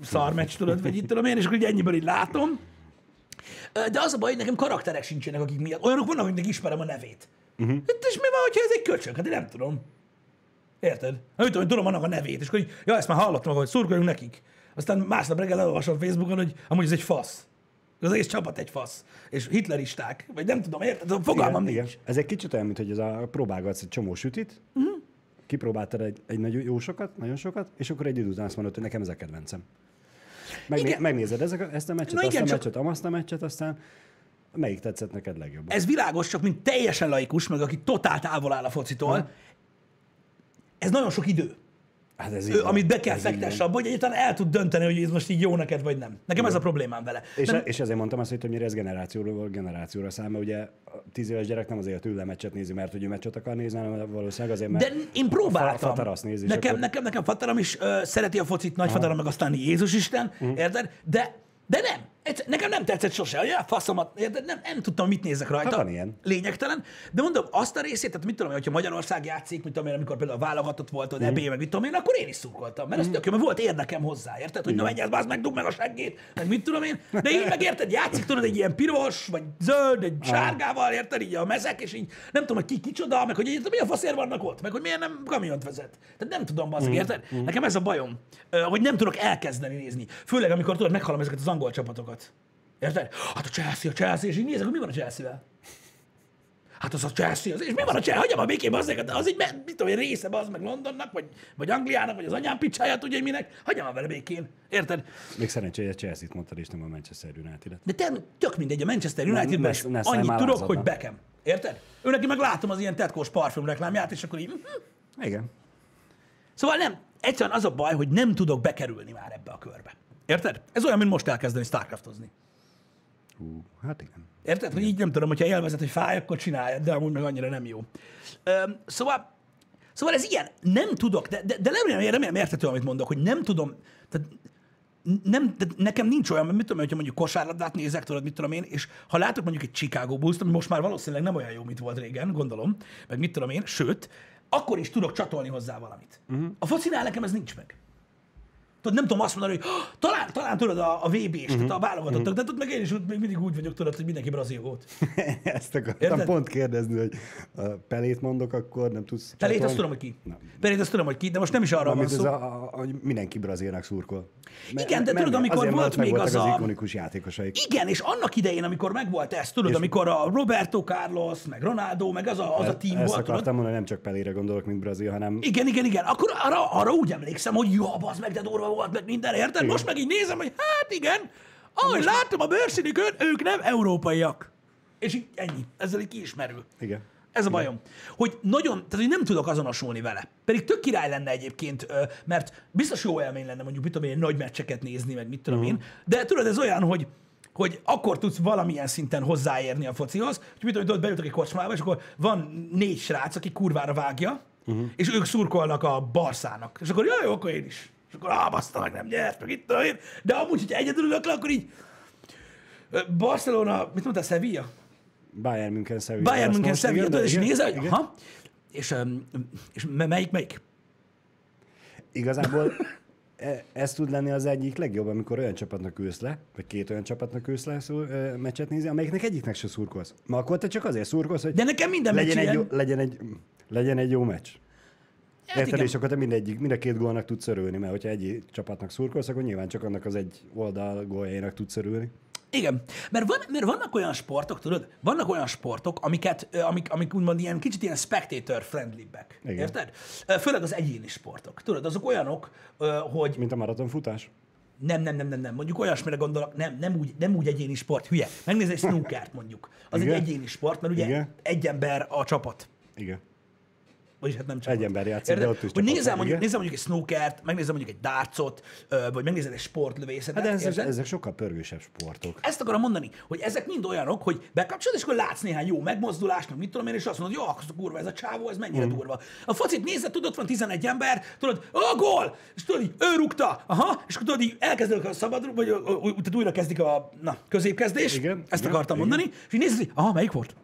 Speaker 1: szar meccs, tudod, vagy itt tudom én, és akkor így ennyiből így látom. De az a baj, hogy nekem karakterek sincsenek, akik miatt. Olyanok vannak, akiknek ismerem a nevét. Uh-huh. És mi van, hogyha ez egy köcsög? Hát én nem tudom. Érted? Nem tudom, hogy tudom annak a nevét, és akkor így, ja, ezt már hallottam, hogy szurkoljunk nekik. Aztán másnap reggel elolvasom Facebookon, hogy amúgy ez egy fasz. Az egész csapat egy fasz. És hitleristák, vagy nem tudom, érted? Fogalmam
Speaker 2: igen,
Speaker 1: nincs.
Speaker 2: igen. Ez egy kicsit olyan, mint hogy ez a próbálgatsz egy csomó sütit, uh-huh. Kipróbáltad egy, egy nagyon jó sokat, nagyon sokat, és akkor egy idő után azt mondod, hogy nekem ez a kedvencem. Megné-
Speaker 1: Igen.
Speaker 2: megnézed ezek, ezt a meccset,
Speaker 1: Na
Speaker 2: azt
Speaker 1: igen,
Speaker 2: a
Speaker 1: csak-
Speaker 2: meccset, amazt a meccset, aztán melyik tetszett neked legjobban?
Speaker 1: Ez világos, csak mint teljesen laikus, meg aki totál távol áll a focitól, ez nagyon sok idő.
Speaker 2: Hát ez így
Speaker 1: amit be kell fektesse abba, hogy egyáltalán el tud dönteni, hogy ez most így jó neked, vagy nem. Nekem ez a problémám vele.
Speaker 2: És,
Speaker 1: Nem,
Speaker 2: e, és ezért mondtam azt, hogy többnyire ez generációról generációra száll, mert ugye a tíz éves gyerek nem azért ül meccset nézi, mert hogy ő meccset akar nézni, hanem valószínűleg azért, mert
Speaker 1: de én próbáltam.
Speaker 2: a azt nézi,
Speaker 1: nekem,
Speaker 2: akkor-
Speaker 1: nekem, nekem fataram is ö, szereti a focit, nagyfataram meg aztán Jézus Isten,
Speaker 2: Mhm.
Speaker 1: érted? De, de nem. Egyszer, nekem nem tetszett sose, hogy ja, faszomat, érted? Nem, nem tudtam, mit nézek rajta.
Speaker 2: Hát van ilyen.
Speaker 1: Lényegtelen. De mondom, azt a részét, tehát mit tudom én, hogyha Magyarország játszik, mit tudom én, amikor például a válogatott volt,
Speaker 2: Mhm.
Speaker 1: vagy mm. EB, meg mit tudom én, akkor én is szurkoltam. Mert ez tök jó, mert volt érdekem hozzá, érted? Hogy na menj, ez meg, dugd meg a seggét, meg mit tudom én. De így meg érted, játszik tudod egy ilyen piros, vagy zöld, egy sárgával, érted, így a mezek, és így nem tudom, hogy ki kicsoda, meg hogy így, mi a faszért vannak ott, meg hogy miért nem kamiont vezet. Tehát nem tudom, bazdmeg, érted? Nekem ez a bajom, hogy nem tudok elkezdeni nézni. Főleg, amikor tudod, meghallom ezeket az angol csapatokat. Érted? Hát a Chelsea, a Chelsea, és így nézek, hogy mi van a Chelsea-vel. Hát az a Chelsea, az, és mi van a Chelsea? Hagyjam a békében az, az egy, mit tudom, egy része az meg Londonnak, vagy, vagy Angliának, vagy az anyám picsáját, hogy minek. Hagyjam a vele békén. Érted?
Speaker 2: Még szerencsé, hogy a Chelsea-t mondtad, és nem a Manchester United-et.
Speaker 1: De te, tök mindegy, a Manchester Unitedben is annyit tudok, hogy Beckham. Érted? Ő neki meg látom az ilyen tetkós parfüm reklámját, és akkor így... mhm.
Speaker 2: Igen.
Speaker 1: Szóval nem, egyszerűen az a baj, hogy nem tudok bekerülni már ebbe a körbe. Érted? Ez olyan, mint most elkezdeni Starcraftozni.
Speaker 2: Hú, hát igen.
Speaker 1: Érted? Hogy így nem tudom, hogyha élvezed, hogy fáj, akkor csináljad, de amúgy meg annyira nem jó. Öm, szóval, szóval ez ilyen, nem tudok, de, de, de remélem, remélem értető, amit mondok, hogy nem tudom, tehát nem, de nekem nincs olyan, mit tudom, hogyha mondjuk kosárlabdát nézek, tudod, mit tudom én, és ha látok mondjuk egy Chicago Bulls, ami most már valószínűleg nem olyan jó, mint volt régen, gondolom, meg mit tudom én, sőt, akkor is tudok csatolni hozzá valamit. Uh-huh. A focinál nekem ez nincs meg. Tudod, nem tudom azt mondani, hogy "Ah, talán, talán tudod a, a VB-s, uh-huh. tehát a válogatottak, de tudod, meg én is még mindig úgy vagyok, tudod, hogy mindenki brazil volt.
Speaker 2: Ezt akartam
Speaker 1: Érted?
Speaker 2: pont kérdezni, hogy a pelét mondok, akkor nem tudsz
Speaker 1: Pelét azt tudom, hogy ki.
Speaker 2: Na.
Speaker 1: Pelét azt tudom, hogy ki, de most nem is arra van
Speaker 2: Amit ez
Speaker 1: szó.
Speaker 2: a, a, mindenki brazilnak szurkol.
Speaker 1: Igen, de tudod, amikor volt még az
Speaker 2: az ikonikus játékosaik.
Speaker 1: Igen, és annak idején, amikor megvolt ez, tudod, amikor a Roberto Carlos, meg Ronaldo, meg az a, az a team
Speaker 2: Ezt
Speaker 1: volt, tudod.
Speaker 2: akartam mondani, nem csak pelére gondolok, mint Brazil, hanem
Speaker 1: Igen, igen, igen. Akkor arra, arra úgy emlékszem, hogy jó, az meg de durva volt, meg minden, érted? Most meg így nézem, hogy hát igen, ahogy látom a bőrszínükön, ők nem európaiak. És így ennyi. Ezzel így kiismerül.
Speaker 2: igen.
Speaker 1: Ez a bajom. Hogy nagyon, tehát hogy nem tudok azonosulni vele. Pedig tök király lenne egyébként, mert biztos jó élmény lenne mondjuk, mit tudom én, nagy meccseket nézni, meg mit tudom én. De tudod, ez olyan, hogy hogy akkor tudsz valamilyen szinten hozzáérni a focihoz, hogy mit tudom, tudod, beültök egy kocsmába, és akkor van négy srác, aki kurvára vágja, uh-huh. és ők szurkolnak a Barszának. És akkor jaj, jó, akkor én is. Akkor, ah, baszta meg, nem nyert, meg itt én. De amúgy, hogyha egyedül ülök le, akkor így Barcelona, mit mondtál, Sevilla?
Speaker 2: Bayern München Sevilla.
Speaker 1: Bayern München Sevilla, tudod, és nézel, hogy aha, és, és me- melyik, melyik?
Speaker 2: Igazából e- ez tud lenni az egyik legjobb, amikor olyan csapatnak ülsz le, vagy két olyan csapatnak ülsz le szó, ö, meccset nézni, amelyiknek egyiknek se szurkolsz. Ma akkor te csak azért szurkolsz, hogy
Speaker 1: De nekem minden
Speaker 2: legyen, egy
Speaker 1: ilyen.
Speaker 2: jó, legyen, egy, legyen egy jó meccs.
Speaker 1: Hát
Speaker 2: Érted?
Speaker 1: igen.
Speaker 2: És akkor te mindegyik, mind a két gólnak tudsz örülni, mert hogyha egy csapatnak szurkolsz, akkor nyilván csak annak az egy oldal góljainak tudsz örülni.
Speaker 1: Igen, mert, van, mert vannak olyan sportok, tudod, vannak olyan sportok, amiket, amik, amik úgymond ilyen kicsit ilyen spectator friendly-bek.
Speaker 2: Igen.
Speaker 1: Érted? Főleg az egyéni sportok. Tudod, azok olyanok, hogy
Speaker 2: Mint a maratonfutás.
Speaker 1: nem, nem, nem, nem, nem, mondjuk olyasmire gondolok, nem, nem úgy, nem úgy egyéni sport, hülye. Megnézd egy snookert mondjuk. Az
Speaker 2: Igen.
Speaker 1: egy egyéni sport, mert ugye
Speaker 2: Igen.
Speaker 1: egy ember a csapat.
Speaker 2: Igen.
Speaker 1: Vagyis hát nem csak
Speaker 2: Egy ember játszik,
Speaker 1: Érted?
Speaker 2: de ott is
Speaker 1: Hogy
Speaker 2: csapat
Speaker 1: nézel mondjuk, nézel mondjuk egy snookert, megnézel mondjuk egy dartsot, ö, vagy megnézel egy sportlövészetet.
Speaker 2: Hát de ezek,
Speaker 1: érted?
Speaker 2: ezek sokkal pörgősebb sportok.
Speaker 1: Ezt akarom mondani, hogy ezek mind olyanok, hogy bekapcsolod, és akkor látsz néhány jó megmozdulást, meg mit tudom én, és azt mondod, jó, akkor kurva, ez a csávó, ez mennyire mm. durva. A focit nézed, tudod, ott van 11 ember, tudod, a gól! És tudod, így, ő rúgta, aha, és akkor tudod, így elkezdődik a szabad, vagy tehát újra kezdik a na, középkezdés,
Speaker 2: Igen,
Speaker 1: ezt
Speaker 2: igen,
Speaker 1: akartam
Speaker 2: igen.
Speaker 1: mondani, és így nézed, hogy aha, melyik volt?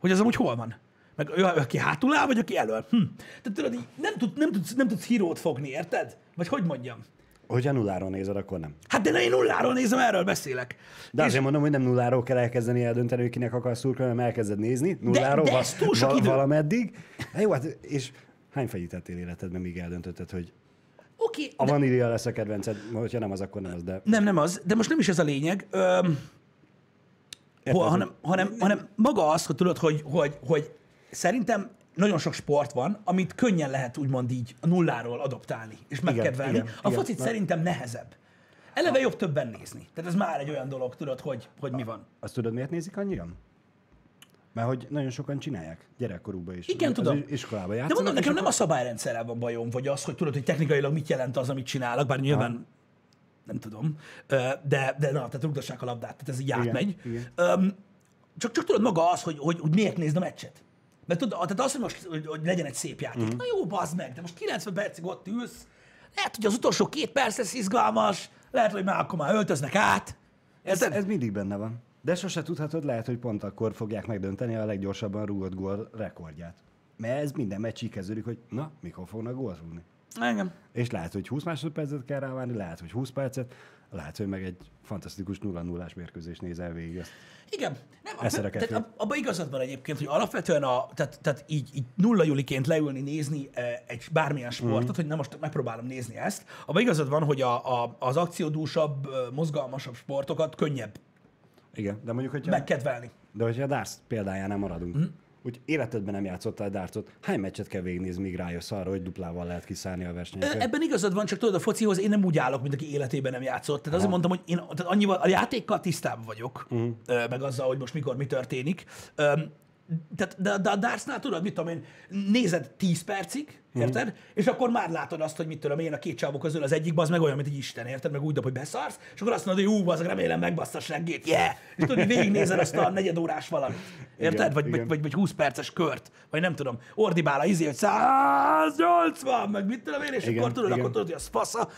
Speaker 1: Hogy az amúgy hol van? Meg ő, aki hátul áll, vagy aki elől? Hm. Tehát tudod, így nem, tud, nem, tudsz, nem tudsz hírót fogni, érted? Vagy hogy mondjam?
Speaker 2: Hogyha nulláról nézed, akkor nem.
Speaker 1: Hát de én nulláról nézem, erről beszélek.
Speaker 2: De
Speaker 1: És-
Speaker 2: azért mondom, hogy nem nulláról kell elkezdeni eldönteni, hogy kinek akarsz szurkolni, hanem elkezded nézni. Nulláról
Speaker 1: de
Speaker 2: va-
Speaker 1: ez túl sok idő.
Speaker 2: valameddig. Hát jó, hát és hány fejítettél életedben, míg eldöntötted, hogy
Speaker 1: Oké,
Speaker 2: a
Speaker 1: de-
Speaker 2: vanília lesz a kedvenced, hogyha nem az, akkor nem az, de
Speaker 1: Nem, nem az, de most nem is ez a lényeg, öm, ho, hanem, hanem, hanem maga az, hogy tudod, hogy, hogy, hogy szerintem nagyon sok sport van, amit könnyen lehet úgymond így a nulláról adoptálni és megkedvelni.
Speaker 2: igen,
Speaker 1: a
Speaker 2: igen.
Speaker 1: focit
Speaker 2: Na-
Speaker 1: szerintem nehezebb. Eleve jobb többen nézni. Tehát ez már egy olyan dolog, tudod, hogy, hogy mi van.
Speaker 2: azt tudod, miért nézik annyian? Mert hogy nagyon sokan csinálják, gyerekkorukban is.
Speaker 1: Igen,
Speaker 2: Az
Speaker 1: tudom.
Speaker 2: Iskolába
Speaker 1: De
Speaker 2: játszanak.
Speaker 1: mondom,
Speaker 2: és
Speaker 1: nekem nem a szabályrendszerrel van bajom, vagy az, hogy tudod, hogy technikailag mit jelent az, amit csinálok, bár nyilván nem tudom, de, de na, tehát rugdassák a labdát, tehát ez így
Speaker 2: Igen,
Speaker 1: átmegy.
Speaker 2: igen.
Speaker 1: Öm, csak, csak tudod maga az, hogy, hogy, hogy miért nézd a meccset. Mert tudod, tehát az, hogy most hogy, hogy legyen egy szép játék. Mm. Na jó, bazd meg, de most 90 percig ott ülsz, lehet, hogy az utolsó két perc lesz izgalmas, lehet, hogy már akkor már öltöznek át.
Speaker 2: Ez,
Speaker 1: Érted?
Speaker 2: ez mindig benne van. De sose tudhatod, lehet, hogy pont akkor fogják megdönteni a leggyorsabban rúgott gól rekordját. Mert ez minden meccs így kezdődik, hogy na, mikor fognak gólt rúgni.
Speaker 1: Engem.
Speaker 2: És lehet, hogy 20 másodpercet kell rávárni, lehet, hogy 20 percet, lehet, hogy meg egy fantasztikus 0 0 mérkőzést nézel végig. Ezt.
Speaker 1: Igen. Nem, a, tehát ab- abban igazad van egyébként, hogy alapvetően a, tehát, tehát így, így nulla juliként leülni, nézni eh, egy bármilyen sportot, mm. hogy na most megpróbálom nézni ezt. Abban igazad van, hogy a, a, az akciódúsabb, eh, mozgalmasabb sportokat könnyebb
Speaker 2: Igen, de mondjuk, hogyha,
Speaker 1: megkedvelni.
Speaker 2: de hogyha a darts példájánál maradunk, mm. Úgy életedben nem játszottál dartsot, hány meccset kell végignézni, míg rájössz arra, hogy duplával lehet kiszállni a versenyeket?
Speaker 1: Ebben igazad van, csak tudod, a focihoz én nem úgy állok, mint aki életében nem játszott. Tehát azért mondtam, hogy én tehát annyival, a játékkal tisztában vagyok, uh-huh. meg azzal, hogy most mikor mi történik. Tehát, de, de a dartsnál tudod, mit tudom én, nézed 10 percig, érted? És akkor már látod azt, hogy mit tudom én, a két csávó közül az egyik az meg olyan, mint egy Isten, érted? Meg úgy dob, hogy beszarsz, és akkor azt mondod, hogy ú, az remélem megbassza seggét, yeah! És tudod, hogy végignézed azt a negyedórás valamit, érted?
Speaker 2: Igen,
Speaker 1: vagy,
Speaker 2: igen.
Speaker 1: vagy, vagy, vagy 20 perces kört, vagy nem tudom, ordibál a izé, hogy 180, meg mit tudom én, és
Speaker 2: Igen,
Speaker 1: akkor tudod,
Speaker 2: igen.
Speaker 1: akkor tudod, hogy az fasza.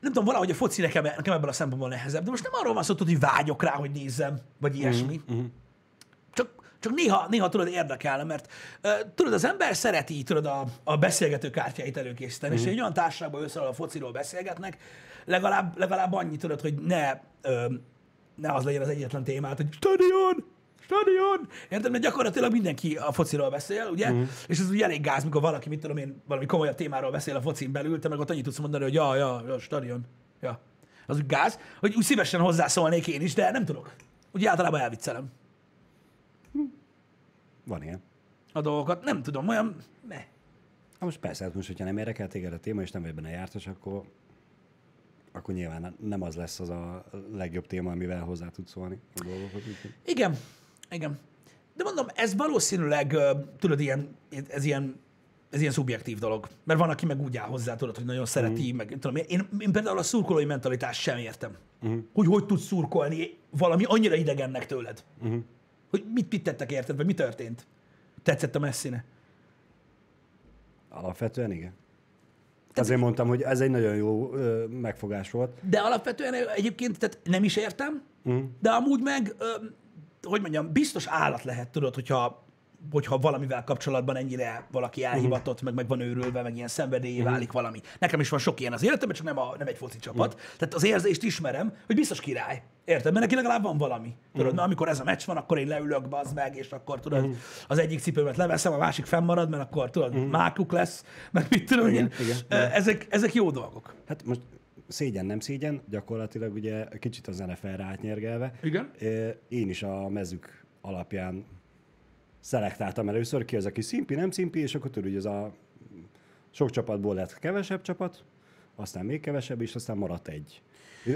Speaker 1: Nem tudom, valahogy a foci nekem, nekem ebből a szempontból nehezebb, de most nem arról van szó, hogy vágyok rá, hogy nézzem, vagy ilyesmi.
Speaker 2: Mhm,
Speaker 1: Csak, csak néha, néha tudod érdekelne, mert uh, tudod, az ember szereti tudod a, a beszélgető kártyáit előkészíteni,
Speaker 2: Mhm.
Speaker 1: és egy olyan társaságban összeáll a fociról beszélgetnek, legalább, legalább annyi tudod, hogy ne, ö, ne az legyen az egyetlen témát, hogy stadion, stadion, érted? Mert gyakorlatilag mindenki a fociról beszél, ugye?
Speaker 2: Mhm.
Speaker 1: Uh-huh. És ez ugye elég gáz, mikor valaki, mit tudom én, valami komolyabb témáról beszél a focin belül, te meg ott annyit tudsz mondani, hogy ja, ja, ja, stadion, ja. Az úgy gáz, hogy úgy szívesen hozzászólnék én is, de nem tudok. Úgy általában elviccelem
Speaker 2: Van ilyen.
Speaker 1: a dolgokat. Nem tudom, olyan... Ne.
Speaker 2: Na most persze, hát most, hogyha nem érdekel téged a téma, és nem vagy benne jártas, akkor, akkor nyilván nem az lesz az a legjobb téma, amivel hozzá tudsz szólni a dolgokat. úgyhogy-
Speaker 1: Igen, igen. De mondom, ez valószínűleg, tudod, ilyen, ez ilyen, ez ilyen szubjektív dolog. Mert van, aki meg úgy áll hozzá, tudod, hogy nagyon szereti, mm. meg tudom, én, én például a szurkolói mentalitást sem értem. Mm. Hogy hogy tudsz szurkolni valami annyira idegennek tőled. Mm. Hogy mit, mit tettek érted, vagy mi történt. Tetszett a messzine.
Speaker 2: Alapvetően igen. Azért mondtam, hogy ez egy nagyon jó ö, megfogás volt.
Speaker 1: De alapvetően egyébként tehát nem is értem, mm. de amúgy meg, ö, hogy mondjam, biztos állat lehet, tudod, hogyha, hogyha valamivel kapcsolatban ennyire valaki elhivatott, meg meg van őrülve, meg ilyen szenvedélyé válik valami. Nekem is van sok ilyen az életemben, csak nem, a, nem egy foci csapat. Tehát az érzést ismerem, hogy biztos király. Érted? Mert neki legalább van valami. Tudod, na, amikor ez a meccs van, akkor én leülök, bazd meg, és akkor tudod, az egyik cipőmet leveszem, a másik fennmarad, mert akkor tudod, mákuk lesz, meg mit tudom
Speaker 2: Igen,
Speaker 1: én.
Speaker 2: igen,
Speaker 1: Ezek, ezek jó dolgok.
Speaker 2: Hát most szégyen, nem szégyen, gyakorlatilag ugye kicsit az NFL-re átnyergelve.
Speaker 1: Igen.
Speaker 2: Én is a mezük alapján szelektáltam először ki az, aki szimpi, nem szimpi, és akkor tudod, hogy ez a sok csapatból lett kevesebb csapat, aztán még kevesebb, és aztán maradt egy.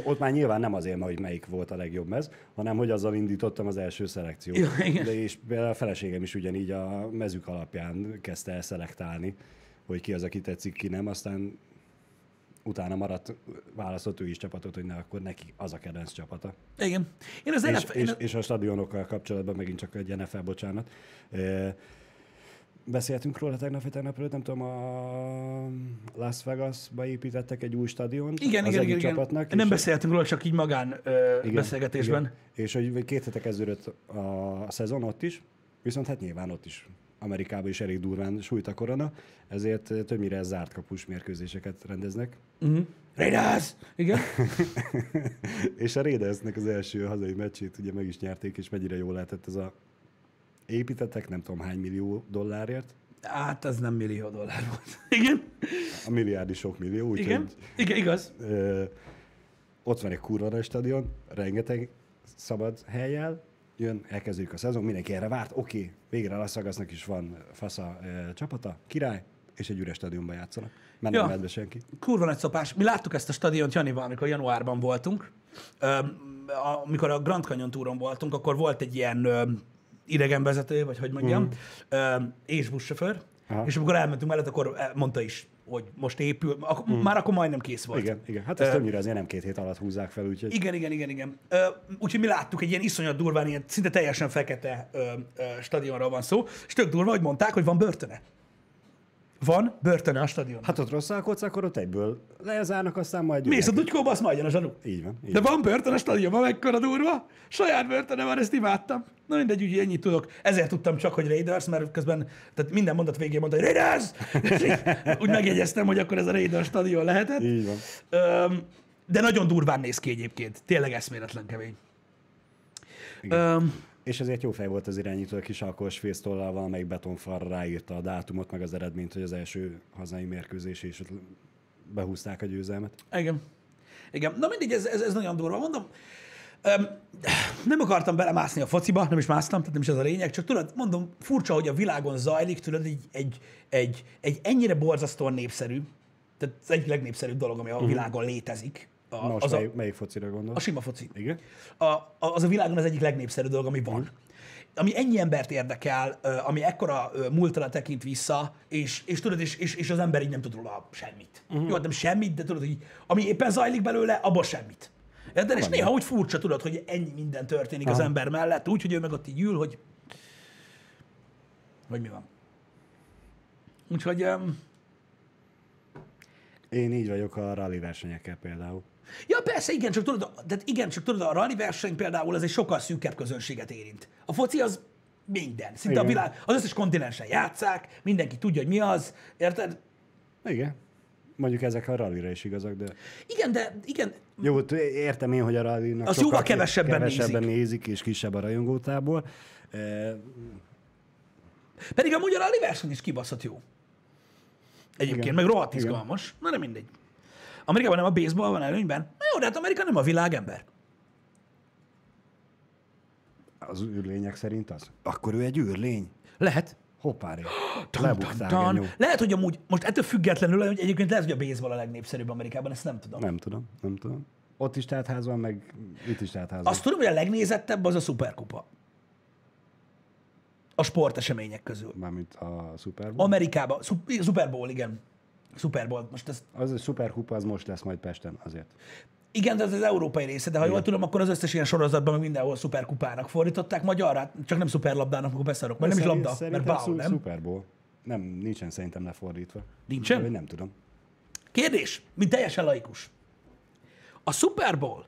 Speaker 2: Ott már nyilván nem azért, hogy melyik volt a legjobb mez, hanem hogy azzal indítottam az első szelekciót.
Speaker 1: Ja, igen.
Speaker 2: De és a feleségem is ugyanígy a mezük alapján kezdte el szelektálni, hogy ki az, aki tetszik, ki nem, aztán utána maradt, választott ő is csapatot, hogy ne, akkor neki az a kedvenc csapata.
Speaker 1: Igen. Én az
Speaker 2: És,
Speaker 1: NFL,
Speaker 2: és, és a stadionokkal kapcsolatban megint csak egy NFL, bocsánat. Beszéltünk róla tegnap, vagy tegnap előtt, nem tudom, a Las Vegasba építettek egy új stadiont
Speaker 1: igen,
Speaker 2: az
Speaker 1: igen, igen,
Speaker 2: csapatnak.
Speaker 1: igen. Nem beszéltünk róla, csak így magán ö,
Speaker 2: igen,
Speaker 1: beszélgetésben.
Speaker 2: Igen. És hogy két hete kezdődött a szezon ott is, viszont hát nyilván ott is Amerikában is elég durván sújt a korona, ezért többnyire zárt kapus mérkőzéseket rendeznek.
Speaker 1: Uh-huh. Raiders! Igen.
Speaker 2: és a Raidersnek az első hazai meccsét ugye meg is nyerték, és mennyire jól lehetett ez a építettek, nem tudom hány millió dollárért.
Speaker 1: Hát ez nem millió dollár volt. Igen.
Speaker 2: A milliárd is sok millió,
Speaker 1: Igen.
Speaker 2: úgyhogy
Speaker 1: Igen, igaz.
Speaker 2: ö, ott van egy kurva stadion, rengeteg szabad helyjel, jön, elkezdődik a szezon, mindenki erre várt, oké, végre Las Vegasnak is van fasza ö, csapata, király, és egy üres stadionban játszanak. Mert
Speaker 1: Ja.
Speaker 2: nem be senki.
Speaker 1: Kurva nagy szopás. Mi láttuk ezt a stadiont Janival, amikor januárban voltunk. Amikor a Grand Canyon túron voltunk, akkor volt egy ilyen idegenvezető, vagy hogy mondjam, mm. és buszsofőr,
Speaker 2: Aha.
Speaker 1: és amikor elmentünk mellett, akkor el- mondta is, hogy most épül, ak- már akkor majdnem kész volt.
Speaker 2: Igen, igen. Hát ezt többnyire azért nem két hét alatt húzzák fel, úgyhogy
Speaker 1: Igen, igen, igen, igen. Ö, úgyhogy mi láttuk egy ilyen iszonyat durván, ilyen szinte teljesen fekete ö, ö, stadionról van szó, és tök durva, hogy mondták, hogy van börtöne. Van börtöne a stadion. Hát,
Speaker 2: ott rosszalkodsz, akkor ott egyből lezárnak, aztán majd
Speaker 1: Mész a
Speaker 2: jönnek.
Speaker 1: dutykóba, azt majd jön a zsanú.
Speaker 2: Így van. Így
Speaker 1: De
Speaker 2: van.
Speaker 1: börtön a stadionban, mekkora durva. Saját börtöne van, ezt imádtam. Na mindegy, úgy ennyit tudok. Ezért tudtam csak, hogy Raiders, mert közben tehát minden mondat végén mondta, hogy Raiders! Úgy megjegyeztem, hogy akkor ez a Raiders stadion lehetett.
Speaker 2: Így van.
Speaker 1: Öm, de nagyon durván néz ki egyébként. Tényleg eszméletlen kemény.
Speaker 2: Igen.
Speaker 1: Öm,
Speaker 2: És ezért jó fej volt az irányító, a kis alkohols fésztollal valamelyik betonfalra ráírta a dátumot, meg az eredményt, hogy az első hazai mérkőzés, és ott behúzták a győzelmet.
Speaker 1: Igen. Igen. Na mindegy, ez, ez, ez nagyon durva. Mondom, öm, nem akartam belemászni a fociba, nem is másztam, tehát nem is ez a lényeg, csak tudod, mondom, furcsa, hogy a világon zajlik, tudod, egy, egy, egy, egy ennyire borzasztóan népszerű, tehát az egyik legnépszerűbb dolog, ami a világon létezik. A,
Speaker 2: Most
Speaker 1: az
Speaker 2: melyik,
Speaker 1: a,
Speaker 2: melyik focira gondol?
Speaker 1: a sima foci.
Speaker 2: Igen?
Speaker 1: A, a, az a világon az egyik legnépszerűbb dolog, ami van. ami ennyi embert érdekel, ami ekkora múltra tekint vissza, és, és tudod, és, és, és az ember így nem tud róla semmit. Uh-huh. Jó, nem semmit, de tudod, hogy ami éppen zajlik belőle, abban semmit. Érted? És néha úgy furcsa, tudod, hogy ennyi minden történik az
Speaker 2: Aha.
Speaker 1: ember mellett, úgy, hogy ő meg ott így ül, hogy hogy mi van. Úgyhogy um,
Speaker 2: Én így vagyok a rally versenyekkel például.
Speaker 1: Ja, persze, igen, csak tudod, de igen, csak tudod, a rally verseny például az egy sokkal szűkebb közönséget érint. A foci az minden. Szinte a
Speaker 2: Igen.
Speaker 1: világ, az összes kontinensen játszák, mindenki tudja, hogy mi az, érted?
Speaker 2: Igen. Mondjuk ezek a rallyra is igazak, de
Speaker 1: Igen, de igen,
Speaker 2: jó, értem én, hogy a rallynak sokkal
Speaker 1: jóval kevesebben
Speaker 2: kevesebben
Speaker 1: nézik.
Speaker 2: nézik, és kisebb a rajongótából. E,
Speaker 1: pedig amúgy a rally verseny is kibaszott jó. Egyébként,
Speaker 2: Igen.
Speaker 1: meg rohadt
Speaker 2: Igen.
Speaker 1: izgalmas. Na, de mindegy. Amerikában nem a baseball van előnyben? Na jó, de hát Amerika nem a világember.
Speaker 2: az űrlények szerint az. Akkor ő egy űrlény.
Speaker 1: Lehet.
Speaker 2: Hoppári. Genyó.
Speaker 1: Lehet, hogy amúgy, most ettől függetlenül, hogy egyébként lehet, hogy a baseball a legnépszerűbb Amerikában, ezt nem tudom.
Speaker 2: Nem tudom, nem tudom. Ott is teltház van, meg itt is teltház van.
Speaker 1: Azt tudom, hogy a legnézettebb az a szuperkupa. A sportesemények közül.
Speaker 2: Mármint a Super Bowl.
Speaker 1: Amerikában, Super Bowl, igen. Super Bowl. Most ez,
Speaker 2: Az a szuperkupa az most lesz majd Pesten, azért.
Speaker 1: igen, de ez az európai része, de ha jól tudom, akkor az összes ilyen sorozatban meg mindenhol szuperkupának fordították magyarra, csak nem szuperlabdának, akkor beszarok, mert nem is
Speaker 2: Szerint-
Speaker 1: labda, mert
Speaker 2: szu-
Speaker 1: nem?
Speaker 2: Super Bowl. Nem, nincsen szerintem lefordítva.
Speaker 1: Nincsen?
Speaker 2: Vagy nem tudom.
Speaker 1: Kérdés, mint teljesen laikus. A Super Bowl,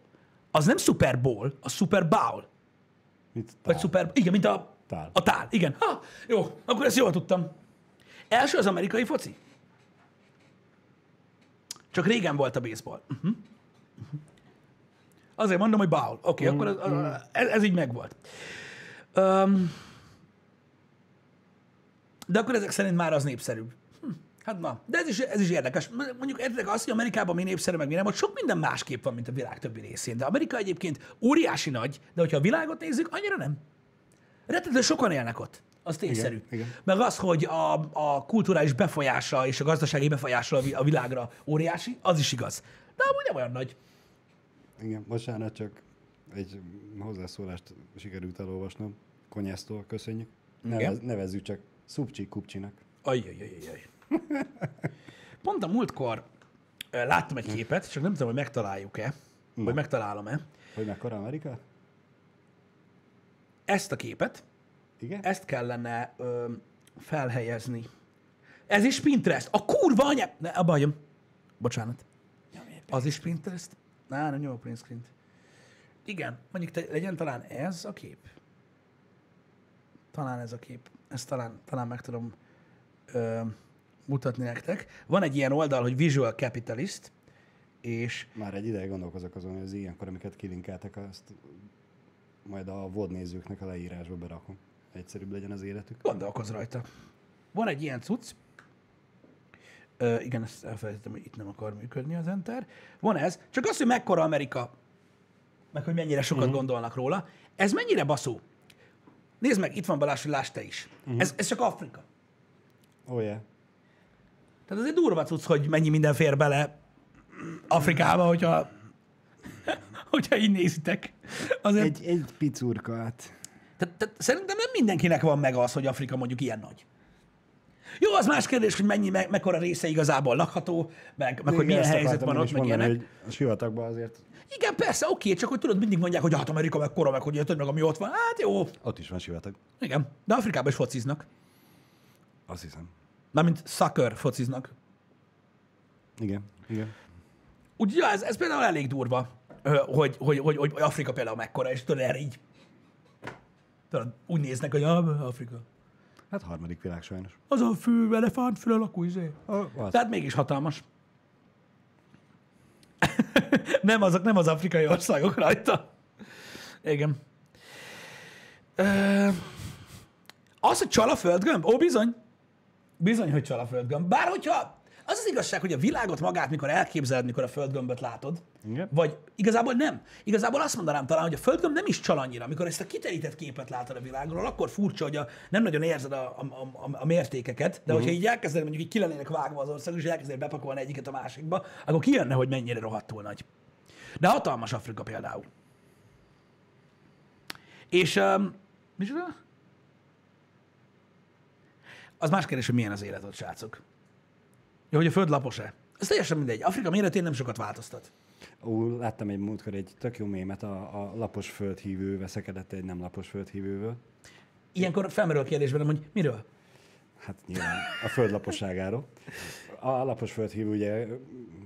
Speaker 1: az nem Super Bowl, a Super Bowl. Vagy
Speaker 2: tál?
Speaker 1: szuper, igen, mint a
Speaker 2: Tál.
Speaker 1: A tál, igen. Ha, jó, akkor ezt jól tudtam. Első az amerikai foci. Csak régen volt a baseball. Uh-huh. Uh-huh. Azért mondom, hogy bowl. Oké, okay, akkor az, ez, ez így megvolt. Um, de akkor ezek szerint már az népszerűbb. Hm, hát na, de ez is, ez is érdekes. Mondjuk értek azt, hogy Amerikában mi népszerű, meg mi nem, ott sok minden másképp van, mint a világ többi részén. De Amerika egyébként óriási nagy, de hogyha a világot nézzük, annyira nem. Rettető sokan élnek ott. Az tényszerű.
Speaker 2: igen.
Speaker 1: Meg az, hogy a, a kulturális befolyása és a gazdasági befolyása a vi- a világra óriási, az is igaz. De amúgy nem olyan nagy.
Speaker 2: Igen, bocsánat, csak egy hozzászólást sikerült elolvasnom. Konyásztól köszönjük.
Speaker 1: Igen.
Speaker 2: Nevez, nevezzük csak Szupcsi Kupcsinak.
Speaker 1: Ajjajajajaj. Pont a múltkor láttam egy képet, csak nem tudom, hogy megtaláljuk-e, vagy megtalálom-e.
Speaker 2: Hogy mekkora Amerika?
Speaker 1: Ezt a képet,
Speaker 2: Igen?
Speaker 1: ezt kellene ö, felhelyezni. Ez is Pinterest. A kurva anya... Ne, abba hagyom. Bocsánat. Az is Pinterest? Á, nem nyom a print screen Igen, mondjuk te, legyen talán ez a kép. Talán ez a kép. Ezt talán, talán meg tudom ö, mutatni nektek. Van egy ilyen oldal, hogy Visual Capitalist, és
Speaker 2: Már egy ideig gondolkozok azon, hogy az ilyenkor, amiket kilinkeltek, azt majd a VOD nézőknek a leírásba berakom. Egyszerűbb legyen az életük.
Speaker 1: gondolkoz rajta. Van egy ilyen cucc. Ö, igen, ezt elfelejtettem, hogy itt nem akar működni az Enter. Van ez, csak az, hogy mekkora Amerika, meg hogy mennyire sokat uh-huh. gondolnak róla. Ez mennyire baszó? Nézd meg, itt van Balázs, hogy lásd te is. Uh-huh. Ez, ez csak Afrika.
Speaker 2: Oh, yeah.
Speaker 1: Tehát ez egy durva cucc, hogy mennyi minden fér bele Afrikába, hogyha, hogyha így nézitek. Azért, egy...
Speaker 2: Egy, egy picurkát.
Speaker 1: Tehát, tehát szerintem nem mindenkinek van meg az, hogy Afrika mondjuk ilyen nagy. Jó, az más kérdés, hogy mennyi, me, mekkora része igazából lakható, meg, meg hogy milyen helyzet van ott, meg ilyenek.
Speaker 2: hogy a sivatagban azért
Speaker 1: Igen, persze, oké, csak hogy tudod, mindig mondják, hogy hát Amerika mekkora, meg hogy tudod, meg ami ott van. Hát jó,
Speaker 2: ott is van sivatag.
Speaker 1: igen. De Afrikában is fociznak.
Speaker 2: Azt hiszem.
Speaker 1: Mármint soccer fociznak.
Speaker 2: Igen, igen.
Speaker 1: Úgyhogy ja, ez, ez például elég durva, hogy, hogy, hogy, hogy Afrika például mekkora, és tudod, erre így tudod, úgy néznek, hogy ah, Afrika.
Speaker 2: Hát harmadik világ sajnos.
Speaker 1: Az a fő elefánt fül alakú izé. Tehát mégis hatalmas. nem, azok nem az afrikai országok rajta. Igen. Ö, az, hogy csal a földgömb? Ó, bizony. Bizony, hogy csal a földgömb. Bár hogyha az az igazság, hogy a világot magát, mikor elképzeled, mikor a földgömböt látod,
Speaker 2: Igen.
Speaker 1: vagy igazából nem. Igazából azt mondanám talán, hogy a földgömb nem is csal annyira. Amikor ezt a kiterített képet látod a világról, akkor furcsa, hogy a, nem nagyon érzed a, a, a, a mértékeket, de hogyha így elkezded, mondjuk így ki lennének vágva az országok, és elkezded bepakolni egyiket a másikba, akkor kijönne, hogy mennyire rohadtul nagy. De hatalmas Afrika például. És, um, micsoda? Az más kérdés, hogy milyen az élet ott, srácok. Ja, hogy a föld lapos-e? Ez teljesen mindegy. Afrika méretén nem sokat változtat.
Speaker 2: Ó, láttam egy múltkor egy tök jó mémet, a, a lapos földhívő veszekedett egy nem lapos földhívővel.
Speaker 1: Ilyenkor felmerül a kérdés bennem, hogy miről?
Speaker 2: Hát nyilván a föld laposságáról. A lapos földhívő ugye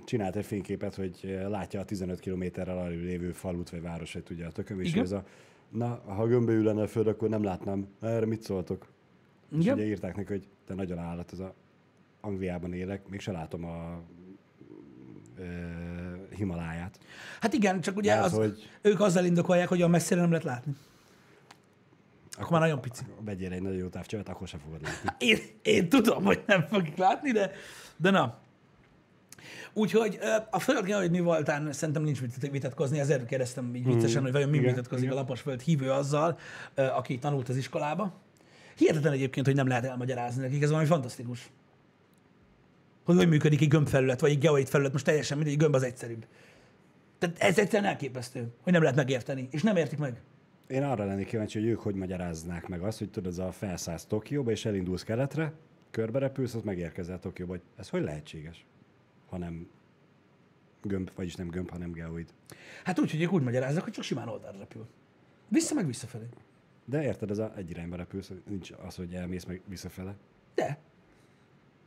Speaker 2: csinált egy fényképet, hogy látja a 15 kilométerrel alul lévő falut vagy városot, ugye a tököm, és ez a, na, ha gömbölyű lenne a föld, akkor nem látnám. Erre mit szóltok? És
Speaker 1: Igen.
Speaker 2: ugye írták neki, hogy te nagyon állat, ez a Angliában élek, mégse látom a Himaláját.
Speaker 1: Hát igen, csak ugye
Speaker 2: Mert
Speaker 1: az,
Speaker 2: hogy-
Speaker 1: ők azzal indokolják, hogy olyan messzire nem lehet látni. Akkor már nagyon pici.
Speaker 2: Vegyél egy nagyon jó távcsövet, akkor se fogod látni.
Speaker 1: Én, én tudom, hogy nem fogjuk látni, de, de na. Úgyhogy a földgeoid mi voltán szerintem nincs mit vitatkozni, ezért kérdeztem így viccesen, hogy vajon mi
Speaker 2: Igen,
Speaker 1: vitatkozik
Speaker 2: igen.
Speaker 1: a laposföld hívő azzal, aki tanult az iskolába. Hihetetlen egyébként, hogy nem lehet elmagyarázni nekik, ez valami fantasztikus. Hogy hogy működik egy gömbfelület, vagy egy geoid felület, most teljesen mindegy, egy gömb az egyszerűbb. Tehát ez egyszerűen elképesztő, hogy nem lehet megérteni, és nem értik meg.
Speaker 2: Én arra lennék kíváncsi, hogy ők hogy magyaráznák meg azt, hogy tudod, az a felszállsz Tokióba, és elindulsz keletre, körbe repülsz, az megérkezel Tokióba, hogy ez hogy lehetséges, ha nem gömb, vagyis nem gömb, hanem geoid.
Speaker 1: Hát úgy, hogy ők úgy magyarázzák, hogy csak simán oldalra repül. Vissza meg visszafelé.
Speaker 2: De érted, ez a egy irányba repülsz, nincs az, hogy elmész meg visszafele.
Speaker 1: De.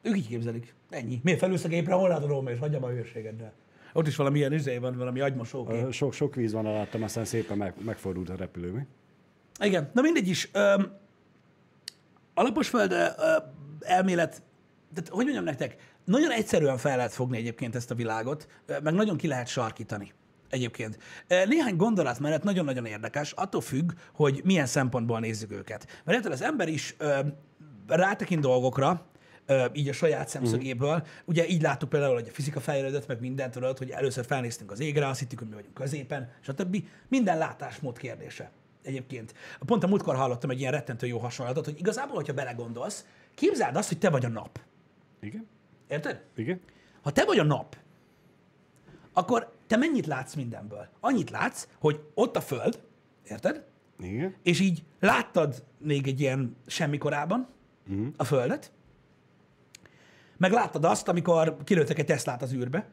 Speaker 1: Ők így képzelik. Ennyi. Miért felülsz a gépre, hol látod Róma, és hagyjam a hőségeddel. Ott is valami ilyen izé van, valami agymosó kép.
Speaker 2: Ö, Sok, sok víz van alattam, aztán szépen meg, megfordult a repülő, mi?
Speaker 1: Igen, na mindegy is. Öm, alaposföld ö, ö, elmélet, tehát hogy mondjam nektek, nagyon egyszerűen fel lehet fogni egyébként ezt a világot, meg nagyon ki lehet sarkítani egyébként. Néhány gondolat mellett nagyon-nagyon érdekes, attól függ, hogy milyen szempontból nézzük őket. Mert érted, az ember is ö, rátekint dolgokra, így a saját szemszögéből. Uh-huh. Ugye így láttuk például, hogy a fizika fejlődött, meg mindent tudod, hogy először felnéztünk az égre, azt hittük, hogy mi vagyunk középen, stb. Minden látásmód kérdése egyébként. Pont a múltkor hallottam egy ilyen rettentő jó hasonlatot, hogy igazából, hogyha belegondolsz, képzeld azt, hogy te vagy a nap.
Speaker 2: Igen?
Speaker 1: Érted?
Speaker 2: Igen?
Speaker 1: Ha te vagy a nap, akkor te mennyit látsz mindenből? Annyit látsz, hogy ott a föld, érted?
Speaker 2: Igen?
Speaker 1: És így láttad még egy ilyen semmikorában uh-huh. a földet, meg láttad azt, amikor kilőttek egy Teslát az űrbe.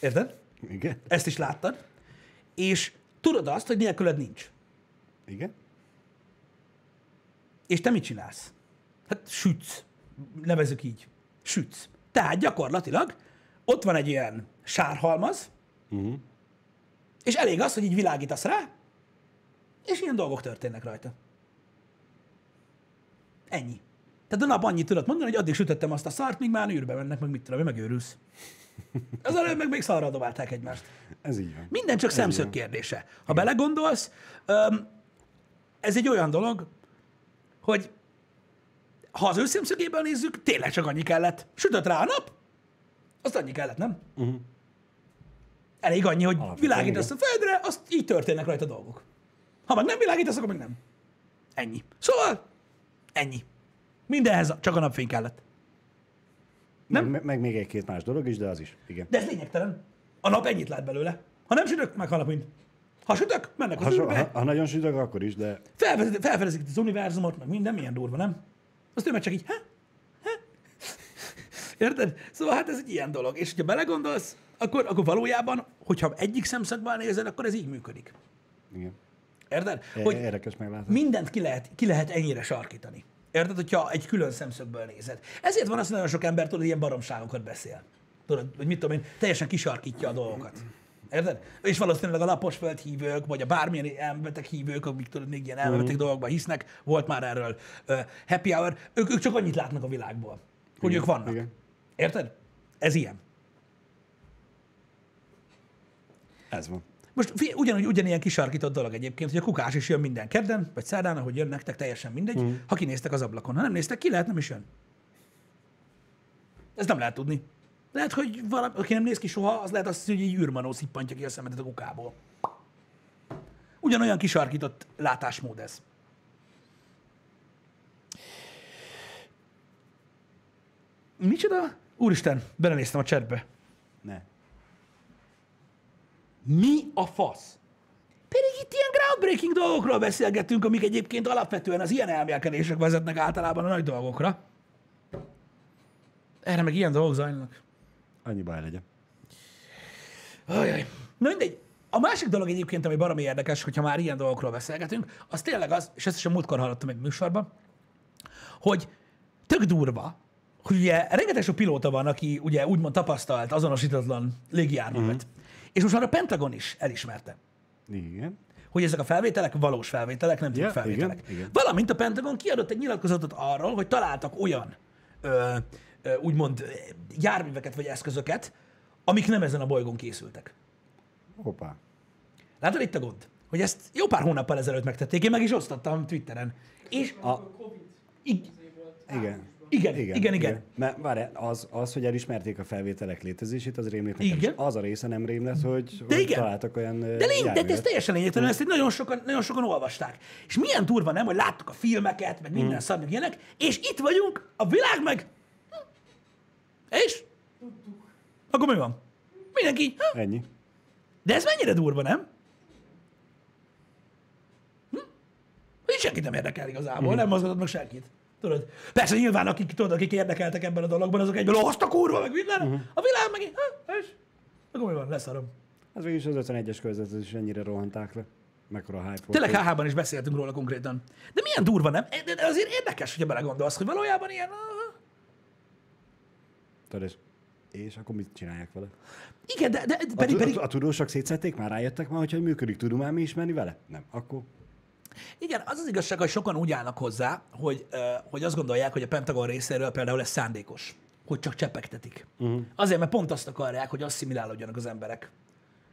Speaker 1: Érted?
Speaker 2: Igen?
Speaker 1: Ezt is láttad. És tudod azt, hogy nélküled nincs.
Speaker 2: Igen?
Speaker 1: És te mit csinálsz? Hát sütsz. Nevezük így. Sütsz. Tehát gyakorlatilag ott van egy ilyen sárhalmaz,
Speaker 2: Uh-huh.
Speaker 1: és elég az, hogy így világítasz rá, és ilyen dolgok történnek rajta. Ennyi. Tehát a nap annyit tudod mondani, hogy addig sütöttem azt a szart, míg már űrbe mennek, meg mit tudom, megőrülsz. Az előbb meg még szarra dobálták egymást.
Speaker 2: Ez így van.
Speaker 1: Minden csak szemszög kérdése. Ha belegondolsz, öm, ez egy olyan dolog, hogy ha az ő szemszögéből nézzük, tényleg csak annyi kellett. Sütött rá a nap, azt annyi kellett, nem?
Speaker 2: Uh-huh.
Speaker 1: Elég annyi, hogy
Speaker 2: Alapvetően
Speaker 1: világítasz a földre, azt így történnek rajta dolgok. Ha meg nem világítasz, akkor meg nem. Ennyi. Szóval, ennyi. Mindenhez csak a napfény kellett. Nem?
Speaker 2: Meg, meg még egy-két más dolog is, de az is. Igen.
Speaker 1: De ez lényegtelen. A nap ennyit lát belőle. Ha nem sütök, meghalnak mind. Ha sütök, mennek
Speaker 2: Ha,
Speaker 1: az űrbe,
Speaker 2: ha, ha nagyon sütök, akkor is, de
Speaker 1: felfedezik, felfedezik az univerzumot, meg minden, milyen durva, nem? Azt ő meg csak így, ha? Ha? Érted? Szóval hát ez egy ilyen dolog. És ha belegondolsz, akkor, akkor valójában, hogyha egyik szemszögből nézed, akkor ez így működik.
Speaker 2: igen.
Speaker 1: Érted?
Speaker 2: Hogy Érdekes meglátás.
Speaker 1: mindent ki lehet, ki lehet ennyire sarkítani. Érted, hogyha egy külön szemszögből nézed. Ezért van az, hogy nagyon sok ember tudod, ilyen baromságokat beszél. Tudod, hogy mit tudom én, teljesen kisarkítja a dolgokat. Érted? És valószínűleg a laposföld hívők, vagy a bármilyen elmebeteg hívők, akik tudod, még ilyen elmebeteg
Speaker 2: Mhm.
Speaker 1: dolgokban hisznek, volt már erről uh, happy hour, ők, ők csak annyit látnak a világból, hogy
Speaker 2: Igen,
Speaker 1: ők vannak.
Speaker 2: igen.
Speaker 1: Érted? Ez ilyen.
Speaker 2: Ez van.
Speaker 1: Most ugyanúgy, ugyanilyen kisarkított dolog egyébként, hogy a kukás is jön minden kedden, vagy szerdán, ahogy jön nektek, teljesen mindegy, mm. ha kinéztek az ablakon. Ha nem néztek ki, lehet nem is jön. Ez nem lehet tudni. Lehet, hogy valami, aki nem néz ki soha, az lehet azt, hogy egy űrmanó szippantja ki a szemetet a kukából. Ugyanolyan kisarkított látásmód ez. Micsoda? Úristen, belenéztem a chatbe.
Speaker 2: Ne.
Speaker 1: Mi a fasz? Pedig itt ilyen ground groundbreaking dolgokról beszélgettünk, amik egyébként alapvetően az ilyen elmélkedések vezetnek általában a nagy dolgokra. Erre meg ilyen dolgok zajlanak.
Speaker 2: Annyi baj legyen.
Speaker 1: Ajaj. Na mindegy. A másik dolog egyébként, ami baromi érdekes, hogyha már ilyen dolgokról beszélgetünk, az tényleg az, és ezt is a múltkor hallottam egy műsorban, hogy tök durva, hogy ugye rengeteg sok pilóta van, aki ugye úgymond tapasztalt, azonosítatlan légijárművet. Mm. És most már a Pentagon is elismerte,
Speaker 2: Igen.
Speaker 1: hogy ezek a felvételek valós felvételek, nem yeah, felvételek.
Speaker 2: igen, igen.
Speaker 1: Valamint a Pentagon kiadott egy nyilatkozatot arról, hogy találtak olyan ö, ö, úgymond járműveket vagy eszközöket, amik nem ezen a bolygón készültek.
Speaker 2: Hoppá.
Speaker 1: Látod itt a gond? Hogy ezt jó pár hónappal ezelőtt megtették, én meg is osztottam Twitteren. És
Speaker 2: A,
Speaker 3: Covid
Speaker 1: ig-
Speaker 3: volt.
Speaker 2: Igen.
Speaker 1: igen, igen, igen, igen.
Speaker 2: Mert várj, az, az, hogy elismerték a felvételek létezését, az rémlett nekem
Speaker 1: Igen.
Speaker 2: Az a része nem rémlett, hogy,
Speaker 1: De
Speaker 2: hogy
Speaker 1: igen.
Speaker 2: találtak olyan
Speaker 1: De, lény, de, ez teljesen lényegtelen, ezt így nagyon sokan, nagyon sokan olvasták. És milyen durva, nem, hogy láttuk a filmeket, meg minden mm. szar, meg ilyenek, és itt vagyunk, a világ meg... Hm. És? Akkor mi van? Mindenki így, hm.
Speaker 2: Ennyi.
Speaker 1: De ez mennyire durva, nem? Hm? Hogy senkit nem érdekel igazából, nem mozgatott meg senkit. Tudod? Persze nyilván akik, tudod, akik érdekeltek ebben a dologban, azok egyből azt a kurva, meg minden. A világ meg hm, és? Akkor mi van? Leszarom.
Speaker 2: Az végül is az 51-es körzetet is ennyire rohanták le. Mekkora hype volt.
Speaker 1: Tényleg HH-ban is beszéltünk róla konkrétan. De milyen durva, nem? De de azért érdekes, hogyha belegondolsz, hogy valójában ilyen...
Speaker 2: Tudod, és, akkor mit csinálják vele?
Speaker 1: Igen, de, de
Speaker 2: A,
Speaker 1: pedig,
Speaker 2: tu-
Speaker 1: pedig,
Speaker 2: a, a tudósok szétszették már, rájöttek már, hogyha működik, tudunk már mi is menni vele? Nem. Akkor
Speaker 1: igen, az az igazság, hogy sokan úgy állnak hozzá, hogy, hogy azt gondolják, hogy a Pentagon részéről például ez szándékos, hogy csak csepegtetik. Uh-huh. Azért, mert pont azt akarják, hogy asszimilálódjanak az emberek.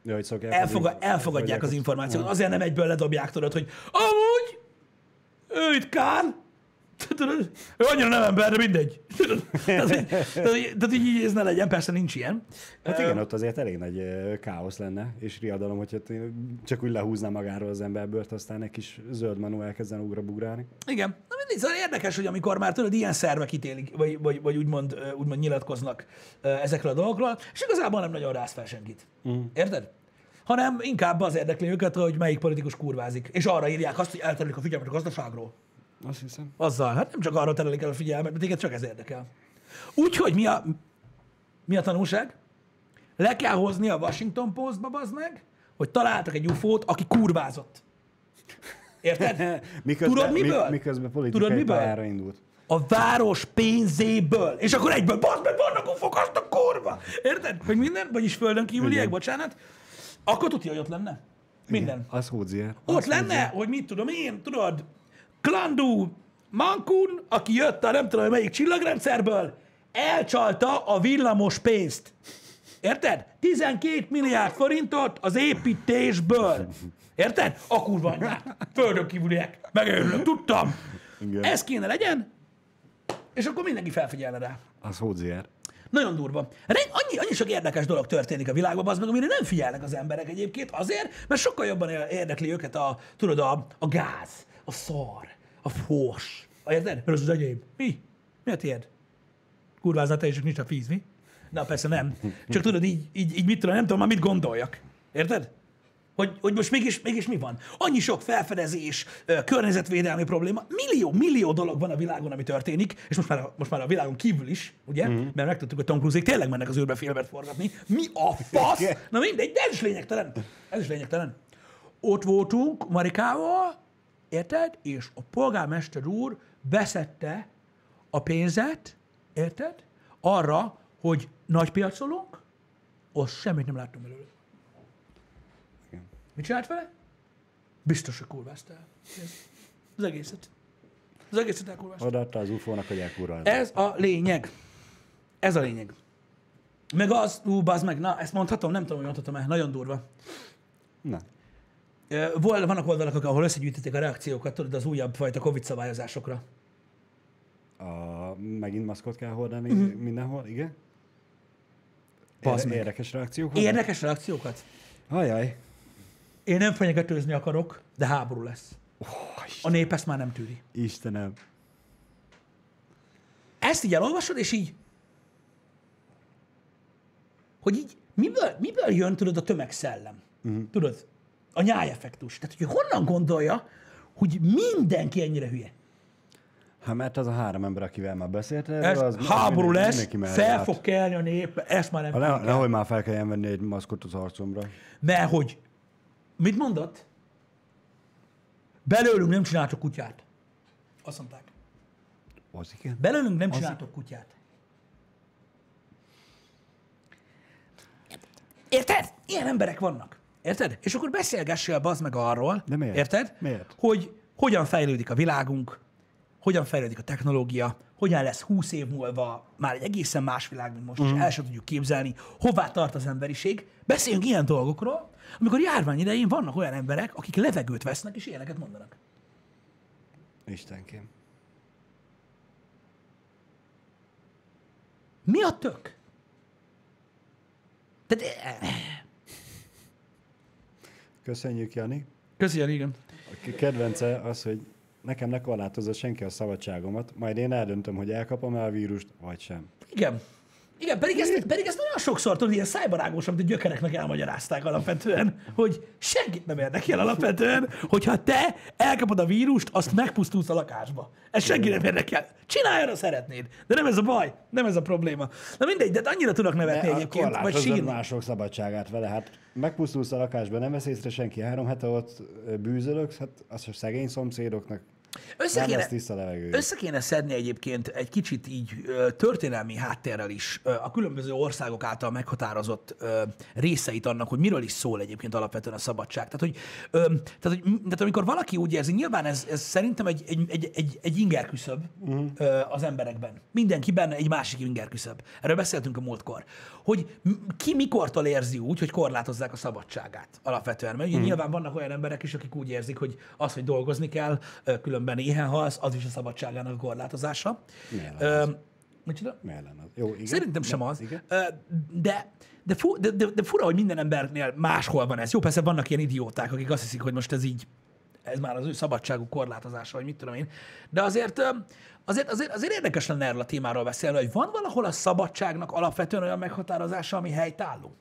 Speaker 2: Ja, hogy szokják,
Speaker 1: Elfoga,
Speaker 2: hogy-
Speaker 1: elfogadják az információt. Azért nem egyből ledobják, tudod, hogy amúgy ő itt Kán, tudod, ő annyira nem ember, de mindegy. Tudod, tehát, tehát, hogy így ez ne legyen, persze nincs ilyen.
Speaker 2: Hát igen, ott azért elég nagy káosz lenne, és riadalom, hogyha t- csak úgy lehúzná magáról az emberbört, aztán egy kis zöld manó elkezden ugrabugrálni.
Speaker 1: Igen. Na mindig, szóval érdekes, hogy amikor már tudod, ilyen szervek ítélik, vagy, vagy, vagy úgymond, úgymond nyilatkoznak ezekről a dolgokról, és igazából nem nagyon rász fel senkit. Uh-huh. Érted? Hanem inkább az érdekli őket, hogy melyik politikus kurvázik. És arra írják azt, hogy elterelik a figyelmet a gazdaságról.
Speaker 2: Azt hiszem.
Speaker 1: Azzal. Hát nem csak arra terelik el a figyelmet, mert téged csak ez érdekel. Úgyhogy mi a, mi a tanulság? Le kell hozni a Washington Postba, bazd meg, hogy találtak egy ufót, aki kurvázott. Érted?
Speaker 2: Miközben,
Speaker 1: Tudod miből?
Speaker 2: Mi, miközben politikai
Speaker 1: Tudod miből?
Speaker 2: pályára indult.
Speaker 1: A város pénzéből. És akkor egyből, bazd meg, vannak ufok, azt a kurva. Érted? Hogy minden, vagyis földön kívüliek,
Speaker 2: Igen.
Speaker 1: bocsánat. Akkor tudja, hogy ott lenne. Minden.
Speaker 2: Az hódzier.
Speaker 1: Ott lenne, hogy mit tudom én, tudod, Klandu Mankun, aki jött a nem tudom melyik csillagrendszerből, elcsalta a villamos pénzt. Érted? 12 milliárd forintot az építésből. Érted? A kurva anyját. Földön kívüliek. Megőrülök, tudtam.
Speaker 2: Igen.
Speaker 1: Ez kéne legyen, és akkor mindenki felfigyelne rá.
Speaker 2: Az hódzier.
Speaker 1: Nagyon durva. Annyi, annyi sok érdekes dolog történik a világban, az meg, amire nem figyelnek az emberek egyébként, azért, mert sokkal jobban érdekli őket a, tudod, a, a gáz, a szar, a fors. Érted? Mert az az enyém. Mi? Mi a tiéd? Is, csak nincs a fíz, mi? Na persze nem. Csak tudod, így, így, így mit tudom, nem tudom már mit gondoljak. Érted? Hogy, hogy most mégis, mégis mi van? Annyi sok felfedezés, környezetvédelmi probléma, millió, millió dolog van a világon, ami történik, és most már a, most már a világon kívül is, ugye? Mm. Mert megtudtuk, hogy Tom Cruise tényleg mennek az űrbe filmet forgatni. Mi a fasz? Na mindegy, de ez is lényegtelen. Ez is lényegtelen. Ott voltunk Marikával, érted? És a polgármester úr beszette a pénzet, érted? Arra, hogy nagy piacolunk, azt semmit nem láttunk belőle.
Speaker 2: Igen.
Speaker 1: Mit csinált vele? Biztos, hogy kurvázta el. Az egészet. Az egészet elkurvázta.
Speaker 2: Odaadta az UFO-nak, hogy elkurva.
Speaker 1: Ez a lényeg. Ez a lényeg. Meg az, ú, bazd meg, na, ezt mondhatom, nem tudom, hogy mondhatom-e, nagyon durva.
Speaker 2: Na.
Speaker 1: Vol, vannak oldalak, ahol összegyűjtötték a reakciókat, tudod, az újabb fajta Covid szabályozásokra.
Speaker 2: A, megint maszkot kell hordani
Speaker 1: Mhm.
Speaker 2: mindenhol, igen?
Speaker 1: Bazd meg.
Speaker 2: Érdekes reakciók vannak?
Speaker 1: Érdekes reakciókat.
Speaker 2: Ajaj.
Speaker 1: Én nem fenyegetőzni akarok, de háború lesz. A nép ezt már nem tűri.
Speaker 2: Istenem.
Speaker 1: Ezt így elolvasod, és így, hogy így, miből, miből jön, tudod, a tömegszellem? Uh-huh. Tudod? A nyájeffektus. Tehát, hogy honnan gondolja, hogy mindenki ennyire hülye.
Speaker 2: Hát mert az a három ember, akivel már beszélt erről,
Speaker 1: Ez
Speaker 2: az
Speaker 1: háború
Speaker 2: mindenki-
Speaker 1: lesz,
Speaker 2: mindenki
Speaker 1: fel fog kelni a nép, ezt már nem
Speaker 2: Ha ne, nehogy már fel kelljen venni egy maszkot az arcomra.
Speaker 1: Mert hogy, mit mondott? Belőlünk nem csináltok kutyát. Azt mondták.
Speaker 2: Az igen.
Speaker 1: Belőlünk nem csináltok kutyát. Érted? Ilyen emberek vannak. Érted? És akkor beszélgessél bazd meg arról,
Speaker 2: De miért?
Speaker 1: érted?
Speaker 2: Miért?
Speaker 1: Hogy hogyan fejlődik a világunk, hogyan fejlődik a technológia, hogyan lesz 20 év múlva már egy egészen más világ, mint most,
Speaker 2: Mhm.
Speaker 1: és el sem tudjuk képzelni, hová tart az emberiség. Beszéljünk ilyen dolgokról, amikor járvány idején vannak olyan emberek, akik levegőt vesznek, és ilyeneket mondanak.
Speaker 2: Istenkém.
Speaker 1: Mi a tök? Tehát, eh,
Speaker 2: Köszönjük, Jani.
Speaker 1: Köszönjük, igen.
Speaker 2: A kedvence az, hogy nekem ne korlátozza senki a szabadságomat, majd én eldöntöm, hogy elkapom-e a vírust, vagy sem.
Speaker 1: Igen. Igen, pedig ezt, pedig ezt nagyon sokszor tudod, ilyen szájbarágos, amit a gyökereknek elmagyarázták alapvetően, hogy senkit nem érdekel alapvetően, hogyha te elkapod a vírust, azt megpusztulsz a lakásba. Ez senki nem érdekel. Csinálj, ha szeretnéd. De nem ez a baj, nem ez a probléma. Na mindegy, de annyira tudok nevetni egyébként, vagy sírni.
Speaker 2: mások szabadságát vele. Hát megpusztulsz a lakásba, nem vesz észre senki. Három hete ott ö, bűzölöksz, hát az a szegény szomszédoknak
Speaker 1: Össze
Speaker 2: nem
Speaker 1: kéne,
Speaker 2: tiszta levegő.
Speaker 1: össze kéne szedni egyébként egy kicsit így történelmi háttérrel is a különböző országok által meghatározott részeit annak, hogy miről is szól egyébként alapvetően a szabadság. Tehát, hogy, tehát, hogy, tehát amikor valaki úgy érzi, nyilván ez, ez szerintem egy, egy, egy, egy, egy inger küszöb uh-huh. ö, az emberekben. Mindenkiben egy másik inger küszöb. Erről beszéltünk a múltkor. Hogy ki mikortól érzi úgy, hogy korlátozzák a szabadságát alapvetően. Mert ugye uh-huh. nyilván vannak olyan emberek is, akik úgy érzik, hogy az, hogy dolgozni kell, ö, különben éhen halsz, az is a szabadságának a korlátozása.
Speaker 2: Az?
Speaker 1: Micsoda?
Speaker 2: Lenne az? Jó, igen.
Speaker 1: Szerintem sem az.
Speaker 2: Igen.
Speaker 1: De, de, fu, de, de, de fura, hogy minden embernél máshol van ez. Jó, persze vannak ilyen idióták, akik azt hiszik, hogy most ez így, ez már az ő szabadságuk korlátozása, vagy mit tudom én. De azért, azért, azért, azért érdekes lenne erről a témáról beszélni, hogy van valahol a szabadságnak alapvetően olyan meghatározása, ami helytálló.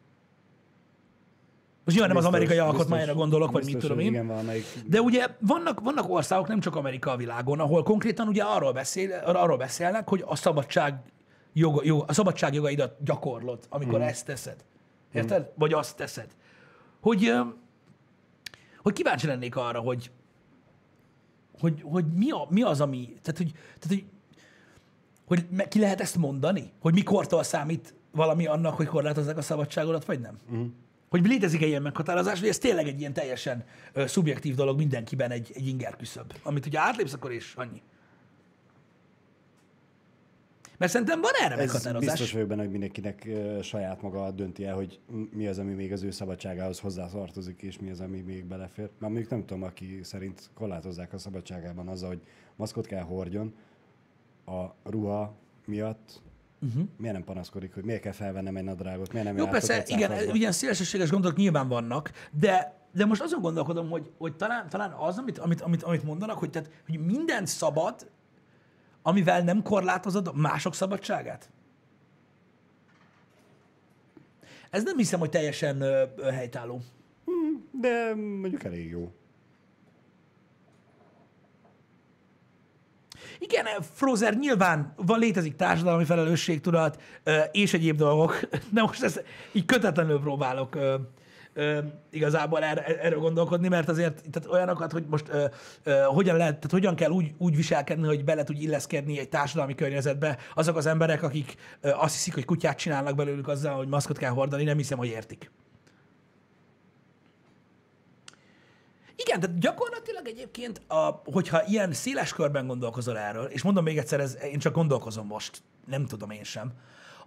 Speaker 1: Most nyilván nem az
Speaker 2: Biztos,
Speaker 1: amerikai
Speaker 2: biztos,
Speaker 1: alkotmányra gondolok, vagy mit
Speaker 2: biztos,
Speaker 1: tudom én.
Speaker 2: Igen, valamelyik
Speaker 1: De ugye vannak, vannak országok, nem csak Amerika a világon, ahol konkrétan ugye arról, beszél, arról beszélnek, hogy a szabadság joga, jog, a szabadság jogaidat gyakorlod, amikor mm. ezt teszed. Érted? Mm. Vagy azt teszed. Hogy, hogy kíváncsi lennék arra, hogy, hogy, hogy mi, a, mi az, ami... Tehát, hogy, tehát, hogy, hogy ki lehet ezt mondani? Hogy mikortól számít valami annak, hogy korlátozzák a szabadságodat, vagy nem? Mm. Hogy létezik-e ilyen meghatározás, vagy ez tényleg egy ilyen teljesen ö, szubjektív dolog mindenkiben egy, egy inger küszöb, amit ugye átlépsz, akkor is annyi. Mert szerintem van erre
Speaker 2: Ez
Speaker 1: meghatározás.
Speaker 2: biztos vagyok benne, hogy mindenkinek ö, saját maga dönti el, hogy mi az, ami még az ő szabadságához hozzátartozik, és mi az, ami még belefér. Már mondjuk nem tudom, aki szerint korlátozzák a szabadságában azzal, hogy maszkot kell hordjon a ruha miatt, uh-huh. miért nem panaszkodik, hogy miért kell felvennem egy nadrágot, miért nem
Speaker 1: Jó, persze, igen, ilyen szélsőséges gondolatok nyilván vannak, de, de most azon gondolkodom, hogy, hogy talán, talán az, amit, amit, amit, amit mondanak, hogy, tehát, hogy minden szabad, amivel nem korlátozod mások szabadságát? Ez nem hiszem, hogy teljesen ö, ö, helytálló.
Speaker 2: De mondjuk elég jó.
Speaker 1: Igen, Frozer, nyilván van, létezik társadalmi felelősségtudat ö, és egyéb dolgok, de most ezt így kötetlenül próbálok ö, igazából erre, erről gondolkodni, mert azért tehát olyanokat, hogy most hogyan lehet, tehát hogyan kell úgy, úgy viselkedni, hogy bele tudj illeszkedni egy társadalmi környezetbe, azok az emberek, akik azt hiszik, hogy kutyát csinálnak belőlük azzal, hogy maszkot kell hordani, nem hiszem, hogy értik. Igen, tehát gyakorlatilag egyébként, a, hogyha ilyen széles körben gondolkozol erről, és mondom még egyszer, ez, én csak gondolkozom most, nem tudom én sem,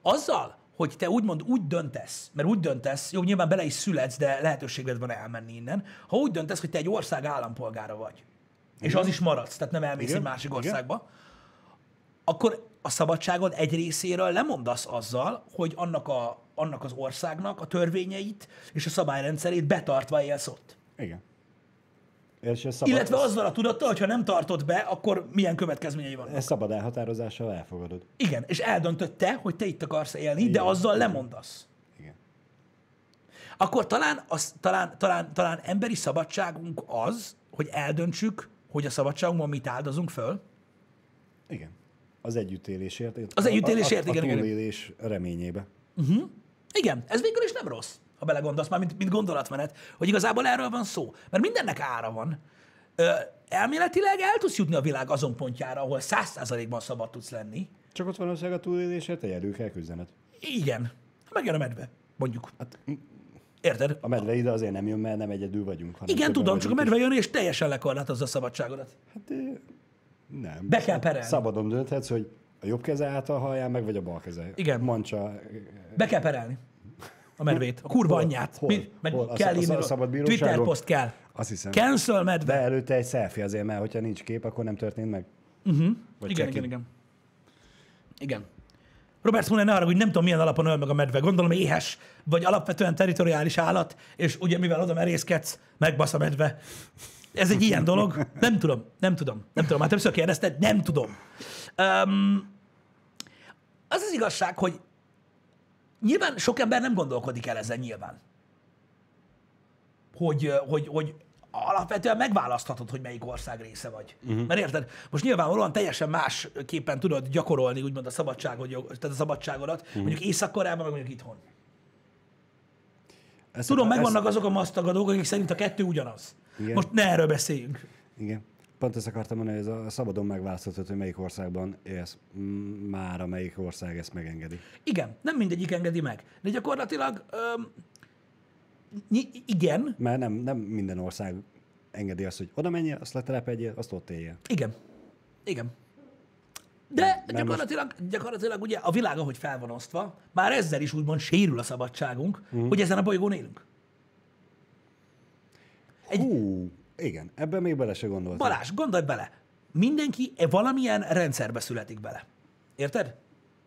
Speaker 1: azzal, hogy te úgymond úgy döntesz, mert úgy döntesz, jó, nyilván bele is születsz, de lehetőséged van elmenni innen, ha úgy döntesz, hogy te egy ország állampolgára vagy, és az is maradsz, tehát nem elmész
Speaker 2: Igen,
Speaker 1: egy másik
Speaker 2: igen.
Speaker 1: országba, akkor a szabadságod egy részéről lemondasz azzal, hogy annak, a, annak az országnak a törvényeit és a szabályrendszerét betartva élsz ott.
Speaker 2: Igen. Szabad,
Speaker 1: Illetve azzal a tudattal, hogy ha nem tartod be, akkor milyen következményei vannak.
Speaker 2: Ez szabad elhatározással elfogadod.
Speaker 1: Igen, és eldöntöd te, hogy te itt akarsz élni, de azzal lemondasz.
Speaker 2: Igen.
Speaker 1: akkor talán, az, talán, talán, talán emberi szabadságunk az, hogy eldöntsük, hogy a szabadságunkban mit áldozunk föl.
Speaker 2: Igen. Az együttélésért.
Speaker 1: Az együttélésért,
Speaker 2: a, a,
Speaker 1: igen,
Speaker 2: a
Speaker 1: igen.
Speaker 2: túlélés reményébe.
Speaker 1: Igen, ez végül is nem rossz, ha belegondolsz már, mint, mint gondolatmenet, hogy igazából erről van szó. Mert mindennek ára van. Ö, elméletileg el tudsz jutni a világ azon pontjára, ahol száz százalékban szabad tudsz lenni.
Speaker 2: Csak ott van az a túlélésért egyedül kell küzdened.
Speaker 1: Igen. Megjön a medve, mondjuk.
Speaker 2: Hát,
Speaker 1: Érted?
Speaker 2: a medve ide azért nem jön, mert nem egyedül vagyunk. Hanem
Speaker 1: Igen, tudom, csak a medve jön és teljesen lekorlátozza a szabadságodat.
Speaker 2: Hát, nem.
Speaker 1: Be kell perelni.
Speaker 2: Szabadon dönthetsz, hogy a jobb keze által halljál meg, vagy a bal keze.
Speaker 1: Igen.
Speaker 2: Mancsa.
Speaker 1: Be kell perelni a medvét, a kurva
Speaker 2: Hol?
Speaker 1: anyját.
Speaker 2: Hol?
Speaker 1: Mi? Meg
Speaker 2: Hol?
Speaker 1: Kell
Speaker 2: a
Speaker 1: írni,
Speaker 2: a szabad
Speaker 1: Twitter poszt kell.
Speaker 2: Azt hiszem.
Speaker 1: Cancel medve.
Speaker 2: De előtte egy selfie azért, mert hogyha nincs kép, akkor nem történt meg. Uh-huh. Vagy
Speaker 1: Igen, igen, igen. Igen. Robert Smuller ne arra, hogy nem tudom, milyen alapon öl meg a medve. Gondolom éhes, vagy alapvetően teritoriális állat, és ugye mivel oda merészkedsz, megbasz a medve. Ez egy ilyen dolog? Nem tudom, nem tudom, nem tudom. Már többször kérdezted, nem tudom. Um, az az igazság, hogy nyilván sok ember nem gondolkodik el ezen nyilván. Hogy, hogy, hogy alapvetően megválaszthatod, hogy melyik ország része vagy. Uh-huh. Mert érted? Most nyilvánvalóan teljesen más képen tudod gyakorolni úgymond a szabadságot, jog- tehát a szabadságodat, uh-huh. mondjuk Észak-Koreában, meg mondjuk itthon.
Speaker 2: Ezt,
Speaker 1: Tudom, megvannak azok a masztagadók, akik szerint a kettő ugyanaz.
Speaker 2: Igen.
Speaker 1: Most ne erről beszéljünk.
Speaker 2: Igen. Pont ezt akartam mondani, hogy ez a szabadon megválaszthatod, hogy melyik országban élsz. M- Már amelyik ország ezt megengedi.
Speaker 1: Igen, nem mindegyik engedi meg. De gyakorlatilag öm, igen,
Speaker 2: Mert nem, nem minden ország engedi azt, hogy oda menjél, azt letelepedjél, azt ott éljél.
Speaker 1: Igen. Igen. De
Speaker 2: Nem
Speaker 1: gyakorlatilag, gyakorlatilag ugye a világ, ahogy fel van osztva, már ezzel is úgymond sérül a szabadságunk, uh-huh. hogy ezen a bolygón élünk. Egy-
Speaker 2: Hú, igen, ebben még bele se gondoltam.
Speaker 1: Balázs, gondolj bele, mindenki e valamilyen rendszerbe születik bele. Érted?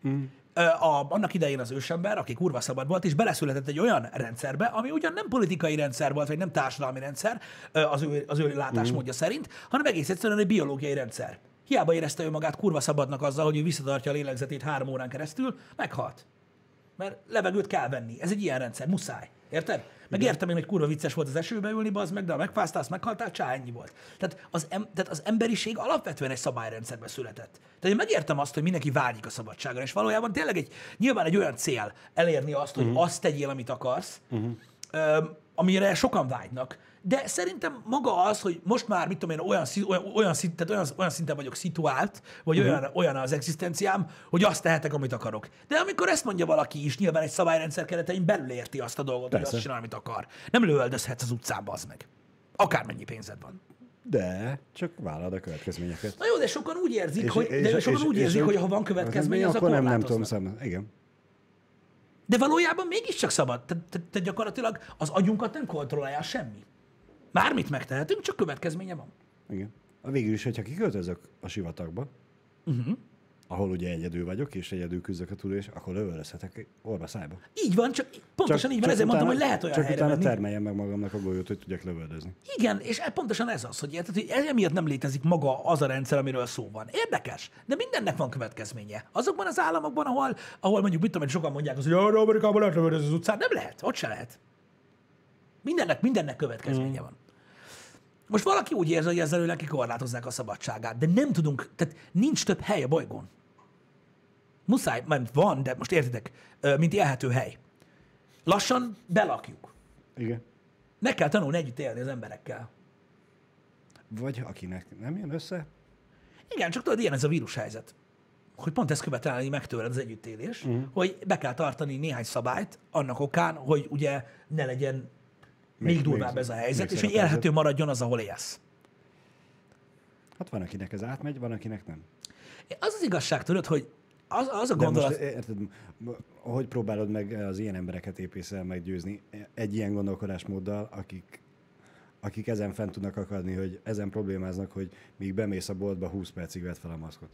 Speaker 1: Mm. A, annak idején az ősember, aki kurva szabad volt, és beleszületett egy olyan rendszerbe, ami ugyan nem politikai rendszer volt, vagy nem társadalmi rendszer az ő, az ő látásmódja szerint, hanem egész egyszerűen egy biológiai rendszer. Hiába érezte ő magát kurva szabadnak azzal, hogy ő visszatartja a lélegzetét három órán keresztül, meghalt. Mert levegőt kell venni. Ez egy ilyen rendszer, muszáj. Érted? Meg értem én, hogy kurva vicces volt az esőbe ülni, az meg, de ha megfáztál, meghaltál, csá, ennyi volt. Tehát az, em, tehát az emberiség alapvetően egy szabályrendszerbe született. Tehát én megértem azt, hogy mindenki vágyik a szabadságra, és valójában tényleg egy, nyilván egy olyan cél elérni azt, hogy uh-huh. azt tegyél, amit akarsz, uh-huh. ö, amire sokan vágynak. De szerintem maga az, hogy most már, mit tudom én, olyan, olyan, olyan, szint, tehát olyan, olyan szinten vagyok szituált, vagy uh-huh. olyan, olyan az egzisztenciám, hogy azt tehetek, amit akarok. De amikor ezt mondja valaki is, nyilván egy szabályrendszer keretein belül érti azt a dolgot,
Speaker 2: Persze.
Speaker 1: hogy azt csinál, amit akar. Nem lövöldözhetsz az utcán, az meg. Akármennyi pénzed van.
Speaker 2: De csak vállalod a következményeket.
Speaker 1: Na jó, de sokan úgy érzik, hogy, de sokan úgy érzik, hogy ha van következmény, az
Speaker 2: akkor nem, nem tudom szem. Igen.
Speaker 1: De valójában mégiscsak szabad. Te, te, te gyakorlatilag az agyunkat nem kontrollálja semmi. Bármit megtehetünk, csak következménye van.
Speaker 2: Igen. A végül is, hogyha kiköltözök a sivatagba, uh-huh. ahol ugye egyedül vagyok, és egyedül küzdök a túlélés, akkor lövöldözhetek orva szájba.
Speaker 1: Így van, csak pontosan így van, ezért mondtam, hogy lehet olyan
Speaker 2: Csak
Speaker 1: helyre
Speaker 2: utána
Speaker 1: menni.
Speaker 2: termeljem meg magamnak a golyót, hogy tudjak lövöldözni.
Speaker 1: Igen, és e- pontosan ez az, hogy, érted, hogy emiatt nem létezik maga az a rendszer, amiről szó van. Érdekes, de mindennek van következménye. Azokban az államokban, ahol, ahol mondjuk, mit tudom, én, sokan mondják azt, hogy arra Amerikában lehet lövöldözni az utcán, nem lehet, ott se lehet. Mindennek, mindennek következménye
Speaker 2: Mm.
Speaker 1: van. Most valaki úgy érzi, hogy ezzel neki korlátozzák a szabadságát, de nem tudunk, tehát nincs több hely a bolygón. Muszáj, mert van, de most értitek, mint élhető hely. Lassan belakjuk.
Speaker 2: Igen.
Speaker 1: Meg kell tanulni együtt élni az emberekkel.
Speaker 2: Vagy akinek nem jön össze,
Speaker 1: Igen, csak tudod, ilyen ez a vírushelyzet. Hogy pont ezt követelni meg tőled az együttélés, uh-huh. hogy be kell tartani néhány szabályt annak okán, hogy ugye ne legyen még, még durvább ez a helyzet, és hogy élhető maradjon az, ahol élsz.
Speaker 2: hát van, akinek ez átmegy, van, akinek nem.
Speaker 1: Az az igazság, tudod, hogy az, az a
Speaker 2: De
Speaker 1: gondolat...
Speaker 2: most érted, hogy próbálod meg az ilyen embereket épészel meggyőzni egy ilyen gondolkodásmóddal, akik, akik ezen fent tudnak akadni, hogy ezen problémáznak, hogy míg bemész a boltba, 20 percig vett fel a maszkot.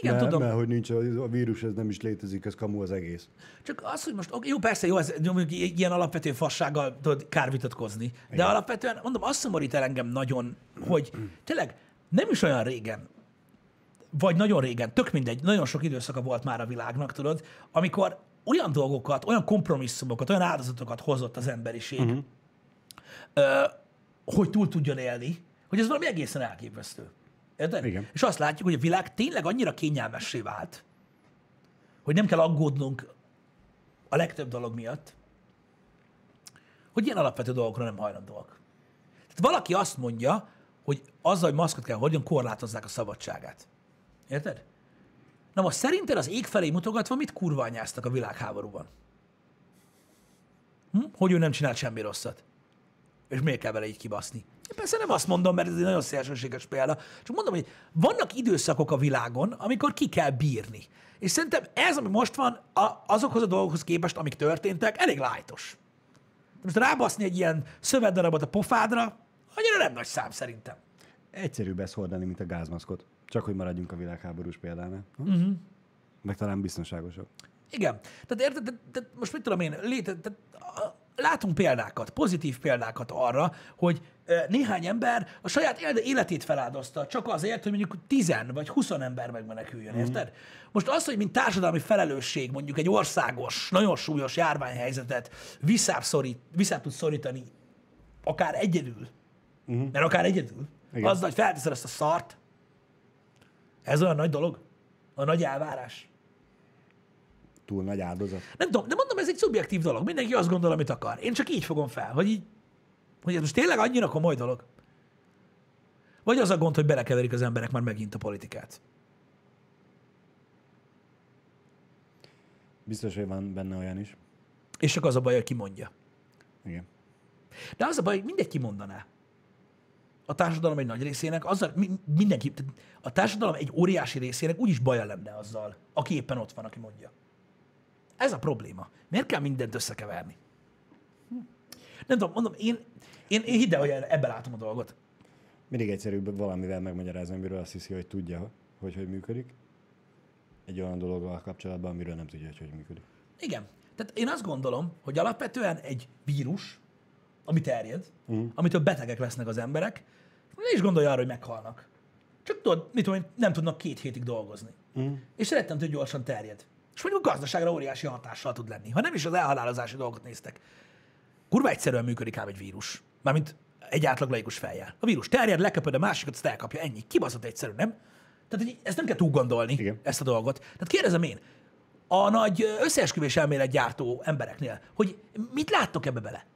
Speaker 1: Igen,
Speaker 2: mert,
Speaker 1: tudom.
Speaker 2: mert hogy nincs a, a vírus, ez nem is létezik, ez kamu az egész.
Speaker 1: Csak az, hogy most, jó, persze, jó, ez mondjuk ilyen alapvető fassággal tudod kár vitatkozni, de
Speaker 2: Igen.
Speaker 1: alapvetően, mondom, azt szomorít el engem nagyon, hogy tényleg nem is olyan régen, vagy nagyon régen, tök mindegy, nagyon sok időszaka volt már a világnak, tudod, amikor olyan dolgokat, olyan kompromisszumokat, olyan áldozatokat hozott az emberiség, uh-huh. hogy túl tudjon élni, hogy ez valami egészen elképesztő. Érted?
Speaker 2: Igen.
Speaker 1: És azt látjuk, hogy a világ tényleg annyira kényelmessé vált, hogy nem kell aggódnunk a legtöbb dolog miatt, hogy ilyen alapvető dolgokra nem hajlandóak. Tehát valaki azt mondja, hogy azzal, hogy maszkot kell hordjon, korlátozzák a szabadságát. Érted? Na most szerinted az ég felé mutogatva mit kurványáztak a világháborúban? Hm? Hogy ő nem csinált semmi rosszat. És miért kell vele így kibaszni? Én persze nem azt mondom, mert ez egy nagyon szélsőséges példa. Csak mondom, hogy vannak időszakok a világon, amikor ki kell bírni. És szerintem ez, ami most van, a, azokhoz a dolgokhoz képest, amik történtek, elég lájtos. Most rábaszni egy ilyen szövetdarabot a pofádra, annyira nem nagy szám szerintem.
Speaker 2: Egyszerűbb ezt hordani, mint a gázmaszkot. Csak hogy maradjunk a világháborús példánál. Hm?
Speaker 1: Mhm.
Speaker 2: Meg talán biztonságosabb.
Speaker 1: Igen. Tehát érted, de most mit tudom én, léte, a- látunk példákat, pozitív példákat arra, hogy néhány ember a saját éle- életét feláldozta csak azért, hogy mondjuk 10 vagy 20 ember megmeneküljön, érted? Most az, hogy mint társadalmi felelősség mondjuk egy országos, nagyon súlyos járványhelyzetet visszább, szorít, visszább tud szorítani, akár egyedül, uh-huh. mert akár egyedül,
Speaker 2: Igen.
Speaker 1: azzal, hogy felteszed ezt a szart, ez olyan nagy dolog, a nagy elvárás.
Speaker 2: Túl nagy áldozat.
Speaker 1: Nem tudom, de mondom, ez egy szubjektív dolog. Mindenki azt gondol, amit akar. Én csak így fogom fel, hogy így, hogy ez most tényleg annyira komoly dolog. Vagy az a gond, hogy belekeverik az emberek már megint a politikát.
Speaker 2: Biztos, hogy van benne olyan is.
Speaker 1: És csak az a baj, hogy ki mondja.
Speaker 2: Igen.
Speaker 1: De az a baj, hogy mindegy kimondaná. A társadalom egy nagy részének, azzal, mi- mindenki, a társadalom egy óriási részének úgyis baja lenne azzal, aki éppen ott van, aki mondja. Ez a probléma. Miért kell mindent összekeverni? Hm. Nem tudom, mondom, én, én, én hidd el, hogy ebben látom a dolgot.
Speaker 2: Mindig egyszerűbb valamivel megmagyarázni, amiről azt hiszi, hogy tudja, hogy hogy működik. Egy olyan dologgal kapcsolatban, amiről nem tudja, hogy hogy működik.
Speaker 1: Igen. Tehát én azt gondolom, hogy alapvetően egy vírus, ami terjed, uh-huh. amitől betegek lesznek az emberek, ne is gondolja arra, hogy meghalnak. Csak tudod, mit tudom én, nem tudnak két hétig dolgozni. Uh-huh. És rettentő gyorsan terjed. És mondjuk a gazdaságra óriási hatással tud lenni. Ha nem is az elhalálozási dolgot néztek. Kurva egyszerűen működik ám egy vírus. Mármint egy átlag laikus fejjel. A vírus terjed, leköpöd a másikat, azt elkapja, ennyi. Kibaszott egyszerű, nem? Tehát hogy ezt nem kell túl gondolni,
Speaker 2: Igen.
Speaker 1: ezt a dolgot. Tehát kérdezem én, a nagy összeesküvés elmélet gyártó embereknél, hogy mit láttok ebbe bele?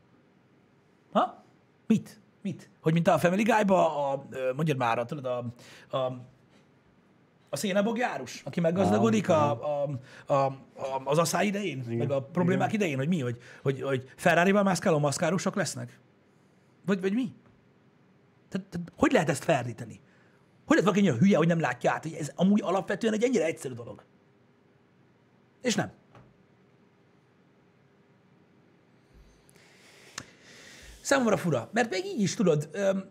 Speaker 1: Ha? Mit? Mit? Hogy mint a Family Guy-ba, a, mondjad már, tudod, a, a, a szénabogjárus, aki meggazdagodik a, a, a, a, az asszály idején, Igen. meg a problémák Igen. idején, hogy mi, hogy, hogy, hogy Ferrari-val mászkáló maszkárusok lesznek? Vagy, vagy mi? Tehát, tehát, hogy lehet ezt ferdíteni? Hogy lehet valaki ennyire hülye, hogy nem látja át, hogy ez amúgy alapvetően egy ennyire egyszerű dolog? És nem. Számomra fura, mert még így is tudod, öm,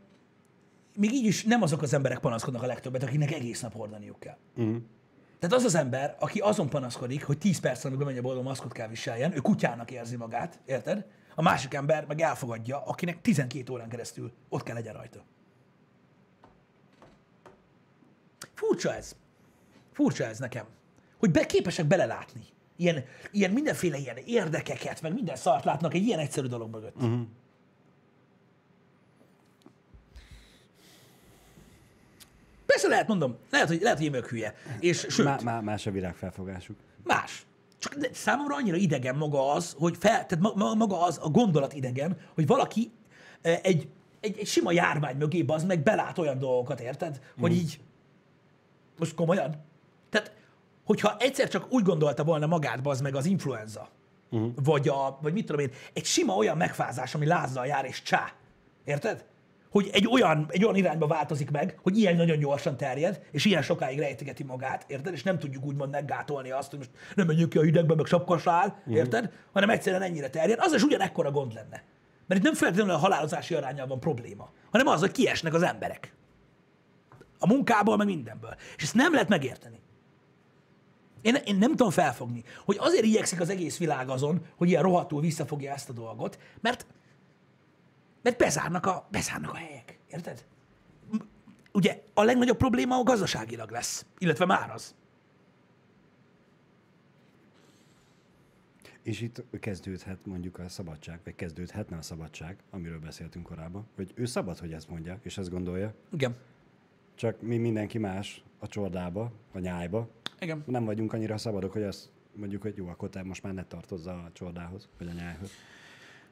Speaker 1: még így is nem azok az emberek panaszkodnak a legtöbbet, akiknek egész nap hordaniuk kell.
Speaker 2: Uh-huh.
Speaker 1: Tehát az az ember, aki azon panaszkodik, hogy 10 perc, amíg bemegy a boldog maszkot kell viseljen, ő kutyának érzi magát, érted? A másik ember meg elfogadja, akinek 12 órán keresztül ott kell legyen rajta. Furcsa ez. Furcsa ez nekem. Hogy be, képesek belelátni. Ilyen, ilyen mindenféle ilyen érdekeket, meg minden szart látnak egy ilyen egyszerű dolog mögött. Uh-huh. Persze lehet, mondom, lehet, hogy, lehet, hogy én vagyok hülye. És sőt,
Speaker 2: Má, má, más a világfelfogásuk.
Speaker 1: Más. Csak számomra annyira idegen maga az, hogy fel, tehát ma- ma- maga az a gondolat idegen, hogy valaki eh, egy, egy, egy sima járvány mögé az meg belát olyan dolgokat, érted? Hogy így, most komolyan? Tehát, hogyha egyszer csak úgy gondolta volna magát az meg az influenza, uh-huh. vagy, a, vagy mit tudom én, egy sima olyan megfázás, ami lázzal jár és csá, érted? Hogy egy olyan, egy olyan irányba változik meg, hogy ilyen nagyon gyorsan terjed, és ilyen sokáig rejtegeti magát, érted? És nem tudjuk úgymond meggátolni azt, hogy most nem menjünk ki a hidegbe, meg sapkasál, érted? Hanem egyszerűen ennyire terjed. Az is ugyanekkora gond lenne. Mert itt nem feltétlenül a halálozási arányal van probléma, hanem az, hogy kiesnek az emberek. A munkából, meg mindenből. És ezt nem lehet megérteni. Én, én nem tudom felfogni, hogy azért igyekszik az egész világ azon, hogy ilyen rohadtul visszafogja ezt a dolgot, mert, mert bezárnak a, bezárnak a helyek. Érted? Ugye a legnagyobb probléma a gazdaságilag lesz, illetve már az.
Speaker 2: És itt kezdődhet mondjuk a szabadság, vagy kezdődhetne a szabadság, amiről beszéltünk korábban, hogy ő szabad, hogy ezt mondja, és ezt gondolja,
Speaker 1: Igen.
Speaker 2: csak mi mindenki más a csordába, a nyájba,
Speaker 1: Igen.
Speaker 2: nem vagyunk annyira szabadok, hogy azt mondjuk, hogy jó, akkor te most már ne tartozza a csordához, vagy a nyájhoz.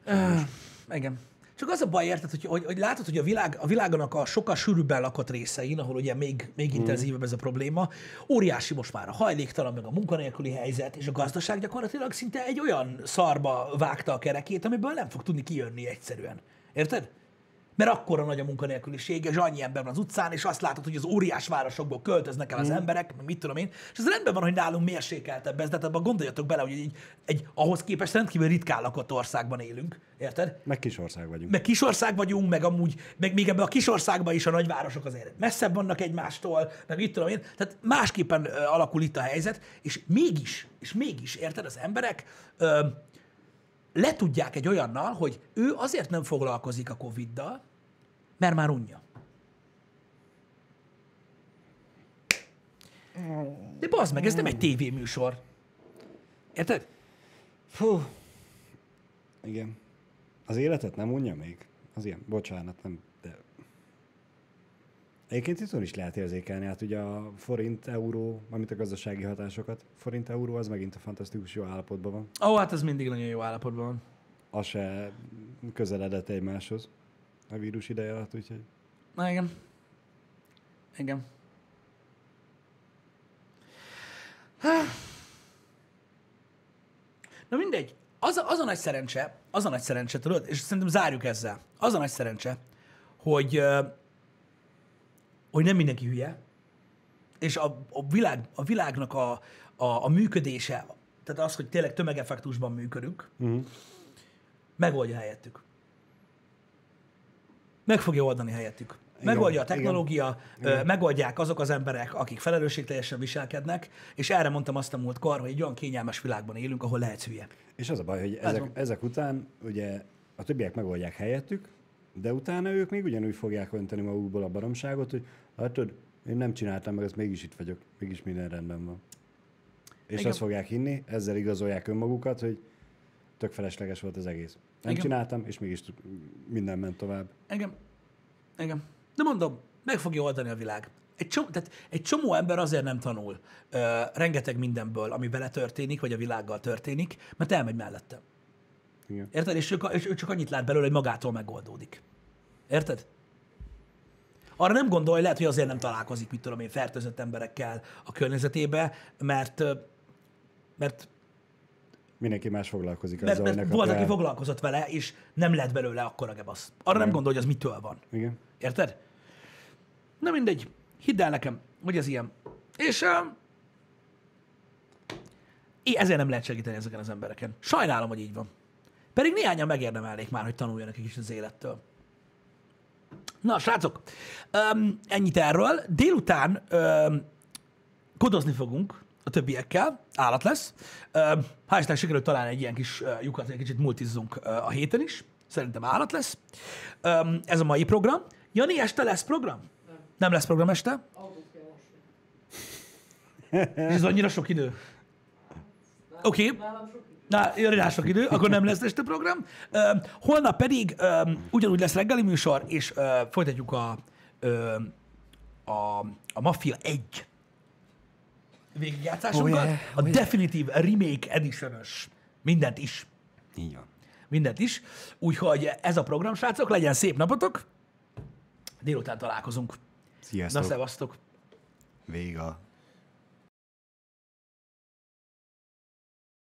Speaker 1: Uh, igen. Csak az a baj, érted, hogy, hogy, hogy látod, hogy a, világ, a világonak a sokkal sűrűbben lakott részein, ahol ugye még, még
Speaker 2: Mhm.
Speaker 1: intenzívebb ez a probléma, óriási most már a hajléktalan, meg a munkanélküli helyzet, és a gazdaság gyakorlatilag szinte egy olyan szarba vágta a kerekét, amiből nem fog tudni kijönni egyszerűen. Érted? Mert akkora nagy a munkanélküliség, és annyi ember van az utcán, és azt látod, hogy az óriás városokból költöznek el az
Speaker 2: Mhm.
Speaker 1: emberek, mit tudom én, és ez rendben van, hogy nálunk mérsékeltebb ez, de hát abban gondoljatok bele, hogy egy, egy ahhoz képest rendkívül ritkán lakott országban élünk, érted?
Speaker 2: Meg kis ország vagyunk.
Speaker 1: meg kisország vagyunk, meg amúgy, meg még ebben a kisországban is a nagyvárosok azért messzebb vannak egymástól, meg mit tudom én, tehát másképpen alakul itt a helyzet, és mégis, és mégis, érted, az emberek ö, letudják egy olyannal, hogy ő azért nem foglalkozik a Covid-dal, mert már unja. De bazd meg, ez nem egy tévéműsor. Érted?
Speaker 2: Fú. Igen. Az életet nem unja még? Az ilyen, bocsánat, nem. Egyébként itthon is lehet érzékelni, hát ugye a forint-euró, amit a gazdasági hatásokat, forint-euró az megint a fantasztikus jó állapotban van.
Speaker 1: Ó, hát ez mindig nagyon jó állapotban van.
Speaker 2: Az se közeledett egymáshoz a vírus ideje alatt, úgyhogy...
Speaker 1: Na igen. Igen. Na mindegy. Az a, az a nagy szerencse, az a nagy szerencse, tudod, és szerintem zárjuk ezzel. Az a nagy szerencse, hogy, hogy nem mindenki hülye, és a, a, világ, a világnak a, a, a működése, tehát az, hogy tényleg tömegeffektusban működünk,
Speaker 2: Uh-huh.
Speaker 1: megoldja helyettük. Meg fogja oldani helyettük.
Speaker 2: Igen,
Speaker 1: Megoldja a
Speaker 2: igen.
Speaker 1: technológia, ö, megoldják azok az emberek, akik felelősségteljesen viselkednek, és erre mondtam azt a múltkor, hogy egy olyan kényelmes világban élünk, ahol lehetsz hülye.
Speaker 2: És az a baj, hogy ezek, ezek után ugye a többiek megoldják helyettük, de utána ők még ugyanúgy fogják önteni magukból a baromságot, hogy látod, én nem csináltam meg, ezt mégis itt vagyok, mégis minden rendben van. És
Speaker 1: Igen.
Speaker 2: azt fogják hinni, ezzel igazolják önmagukat, hogy tök felesleges volt az egész. Nem
Speaker 1: Igen.
Speaker 2: csináltam, és mégis minden ment tovább.
Speaker 1: Igen. Igen. De mondom, meg fogja oldani a világ. Egy csomó, tehát egy csomó ember azért nem tanul ö, rengeteg mindenből, ami vele történik, vagy a világgal történik, mert elmegy mellette.
Speaker 2: Igen.
Speaker 1: Érted? És, ő, és ő csak annyit lát belőle, hogy magától megoldódik. Érted? Arra nem gondolj, lehet, hogy azért nem találkozik, mit tudom én, fertőzött emberekkel a környezetébe, mert, mert,
Speaker 2: Mindenki más foglalkozik
Speaker 1: mert,
Speaker 2: azzal,
Speaker 1: mert
Speaker 2: hogy
Speaker 1: volt, aki foglalkozott vele, és nem lett belőle akkora gebasz. Arra nem
Speaker 2: Igen.
Speaker 1: gondolj, hogy az mitől van.
Speaker 2: Igen.
Speaker 1: Érted? Na mindegy. Hidd el nekem, hogy ez ilyen. És uh, ezért nem lehet segíteni ezeken az embereken. Sajnálom, hogy így van. Pedig néhányan megérdemelnék már, hogy tanuljanak egy kis az élettől. Na, srácok, um, ennyit erről. Délután um, kodozni fogunk a többiekkel, állat lesz. Um, Hál' sikerült találni egy ilyen kis uh, lyukat, egy kicsit multizzunk uh, a héten is. Szerintem állat lesz. Um, ez a mai program. Jani, este lesz program? Nem. Nem lesz program este? És ez annyira sok idő. Oké. Okay. Na, jön rá sok idő, akkor nem lesz este program. Holnap pedig ugyanúgy lesz reggeli műsor, és folytatjuk a, a, a Mafia 1 végigjátszásunkat.
Speaker 2: Oh yeah,
Speaker 1: a Definitive Remake edition mindent is.
Speaker 2: Így van.
Speaker 1: Mindent is. Úgyhogy ez a program, srácok, legyen szép napotok. Délután találkozunk.
Speaker 2: Sziasztok.
Speaker 1: Na, szevasztok.
Speaker 2: Vége.